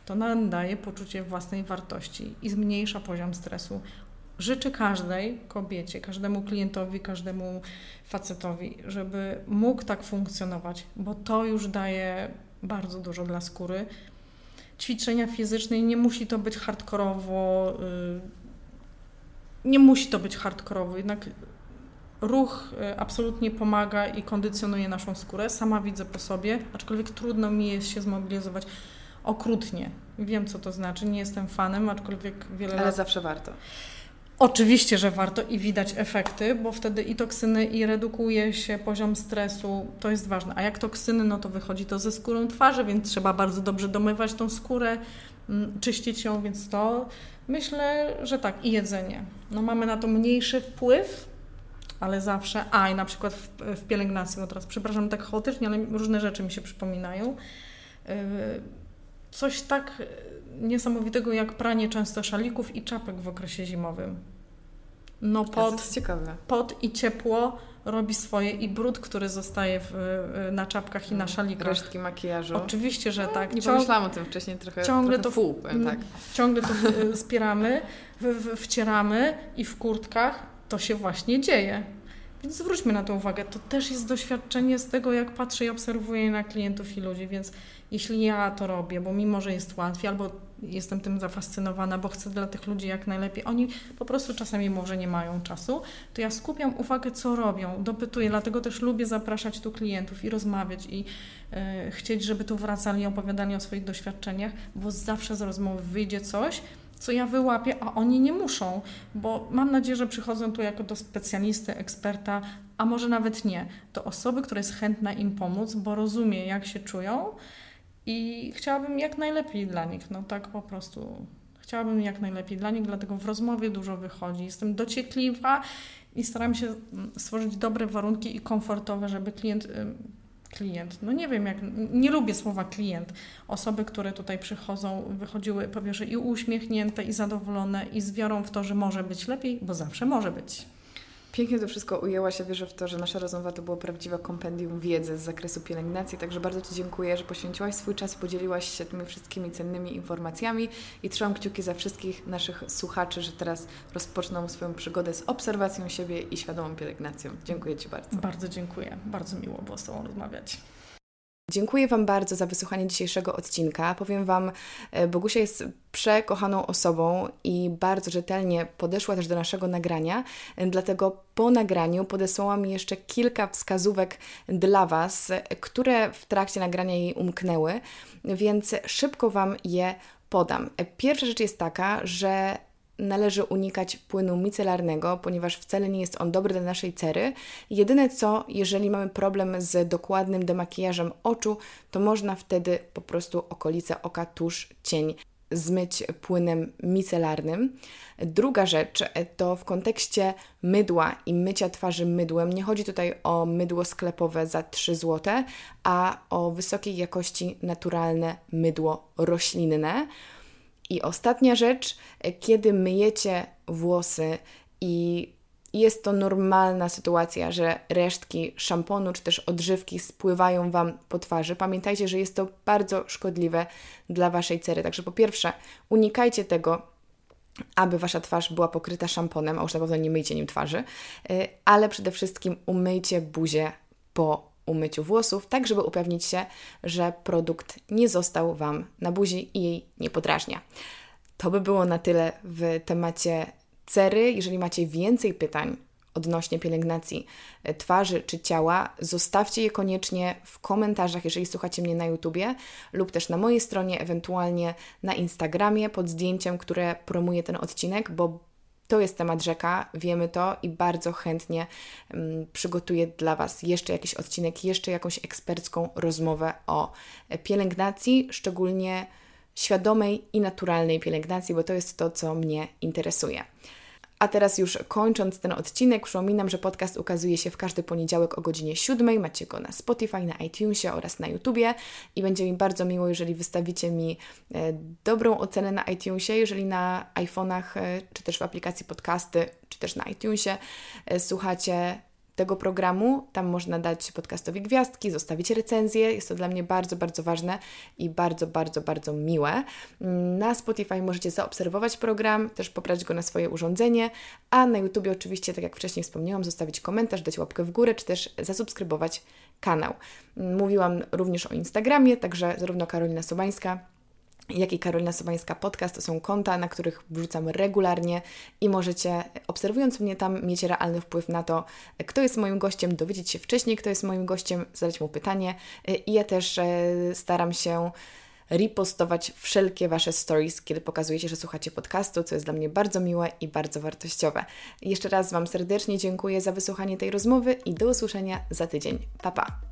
to nam daje poczucie własnej wartości i zmniejsza poziom stresu. Życzę każdej kobiecie, każdemu klientowi, każdemu facetowi, żeby mógł tak funkcjonować, bo to już daje bardzo dużo dla skóry. Ćwiczenia fizyczne nie musi to być hardkorowo, y, nie musi to być hardkorowo, jednak ruch y, absolutnie pomaga i kondycjonuje naszą skórę. Sama widzę po sobie, aczkolwiek trudno mi jest się zmobilizować okrutnie. Wiem, co to znaczy, nie jestem fanem, aczkolwiek wiele Ale lat... zawsze warto. Oczywiście, że warto i widać efekty, bo wtedy i toksyny, i redukuje się poziom stresu, to jest ważne. A jak toksyny, no to wychodzi to ze skórą twarzy, więc trzeba bardzo dobrze domywać tą skórę, mm, czyścić ją, więc to myślę, że tak. I jedzenie. No mamy na to mniejszy wpływ, ale zawsze, a i na przykład w, w pielęgnacji, bo teraz przepraszam tak chaotycznie, ale różne rzeczy mi się przypominają. Yy, coś tak niesamowitego jak pranie często szalików i czapek w okresie zimowym. No pot, pot i ciepło robi swoje i brud, który zostaje w, na czapkach i na mm, szalikach. Resztki makijażu. Oczywiście, że no, tak. Nie Ciąg... pomyślałam o tym wcześniej, trochę, ciągle trochę to, fuł, powiem tak. Ciągle to spieramy, w, w, wcieramy i w kurtkach to się właśnie dzieje. Więc zwróćmy na to uwagę. To też jest doświadczenie z tego, jak patrzę i obserwuję na klientów i ludzi, więc jeśli ja to robię, bo mimo, że jest łatwiej, albo jestem tym zafascynowana, bo chcę dla tych ludzi jak najlepiej, oni po prostu czasami może nie mają czasu, to ja skupiam uwagę, co robią, dopytuję, dlatego też lubię zapraszać tu klientów i rozmawiać i yy, chcieć, żeby tu wracali i opowiadali o swoich doświadczeniach, bo zawsze z rozmowy wyjdzie coś, co ja wyłapię, a oni nie muszą, bo mam nadzieję, że przychodzą tu jako do specjalisty, eksperta, a może nawet nie. To osoby, która jest chętna im pomóc, bo rozumie, jak się czują i chciałabym jak najlepiej dla nich. No tak po prostu. Chciałabym jak najlepiej dla nich, dlatego w rozmowie dużo wychodzi. Jestem dociekliwa i staram się mm, stworzyć dobre warunki i komfortowe, żeby klient klient, no nie wiem jak, nie lubię słowa klient. Osoby, które tutaj przychodzą, wychodziły po i uśmiechnięte, i zadowolone, i z wiarą w to, że może być lepiej, bo zawsze może być. Pięknie to wszystko ujęłaś. Ja wierzę w to, że nasza rozmowa to było prawdziwe kompendium wiedzy z zakresu pielęgnacji, także bardzo Ci dziękuję, że poświęciłaś swój czas, podzieliłaś się tymi wszystkimi cennymi informacjami i trzymam kciuki za wszystkich naszych słuchaczy, że teraz rozpoczną swoją przygodę z obserwacją siebie i świadomą pielęgnacją. Dziękuję Ci bardzo. Bardzo dziękuję. Bardzo miło było z Tobą rozmawiać. Dziękuję Wam bardzo za wysłuchanie dzisiejszego odcinka. Powiem Wam, e, Bogusia jest przekochaną osobą i bardzo rzetelnie podeszła też do naszego nagrania, e, dlatego po nagraniu podesłała mi jeszcze kilka wskazówek dla Was, które w trakcie nagrania jej umknęły, więc szybko Wam je podam. E, pierwsza rzecz jest taka, że należy unikać płynu micelarnego, ponieważ wcale nie jest on dobry dla naszej cery. Jedyne co, jeżeli mamy problem z dokładnym demakijażem oczu, to można wtedy po prostu okolice oka, tuż, cień zmyć płynem micelarnym. Druga rzecz to w kontekście mydła i mycia twarzy mydłem. Nie chodzi tutaj o mydło sklepowe za 3 zł, a o wysokiej jakości naturalne mydło roślinne. I ostatnia rzecz, kiedy myjecie włosy i jest to normalna sytuacja, że resztki szamponu czy też odżywki spływają Wam po twarzy. Pamiętajcie, że jest to bardzo szkodliwe dla Waszej cery. Także po pierwsze, unikajcie tego, aby Wasza twarz była pokryta szamponem, a już na pewno nie myjcie nim twarzy, e, ale przede wszystkim umyjcie buzię po umyciu włosów, tak żeby upewnić się, że produkt nie został Wam na buzi i jej nie podrażnia. To by było na tyle w temacie cery. Jeżeli macie więcej pytań odnośnie pielęgnacji e, twarzy czy ciała, zostawcie je koniecznie w komentarzach, jeżeli słuchacie mnie na YouTubie lub też na mojej stronie, ewentualnie na Instagramie pod zdjęciem, które promuje ten odcinek, bo to jest temat rzeka, wiemy to i bardzo chętnie um, przygotuję dla Was jeszcze jakiś odcinek, jeszcze jakąś ekspercką rozmowę o pielęgnacji, szczególnie świadomej i naturalnej pielęgnacji, bo to jest to, co mnie interesuje. A teraz już kończąc ten odcinek, przypominam, że podcast ukazuje się w każdy poniedziałek o godzinie 7. Macie go na Spotify, na iTunesie oraz na YouTubie i będzie mi bardzo miło, jeżeli wystawicie mi e, dobrą ocenę na iTunesie, jeżeli na iPhone'ach e, czy też w aplikacji podcasty, czy też na iTunesie e, słuchacie tego programu. Tam można dać podcastowi gwiazdki, zostawić recenzję. Jest to dla mnie bardzo, bardzo ważne i bardzo, bardzo, bardzo miłe. Na Spotify możecie zaobserwować program, też pobrać go na swoje urządzenie, a na YouTube oczywiście, tak jak wcześniej wspomniałam, zostawić komentarz, dać łapkę w górę, czy też zasubskrybować kanał. Mówiłam również o Instagramie, także zarówno Karolina Sobańska, jak i Karolina Sobańska Podcast. To są konta, na których wrzucam regularnie i możecie, obserwując mnie tam, mieć realny wpływ na to, kto jest moim gościem, dowiedzieć się wcześniej, kto jest moim gościem, zadać mu pytanie. I ja też e, staram się repostować wszelkie Wasze stories, kiedy pokazujecie, że słuchacie podcastu, co jest dla mnie bardzo miłe i bardzo wartościowe. Jeszcze raz Wam serdecznie dziękuję za wysłuchanie tej rozmowy i do usłyszenia za tydzień. Pa, pa!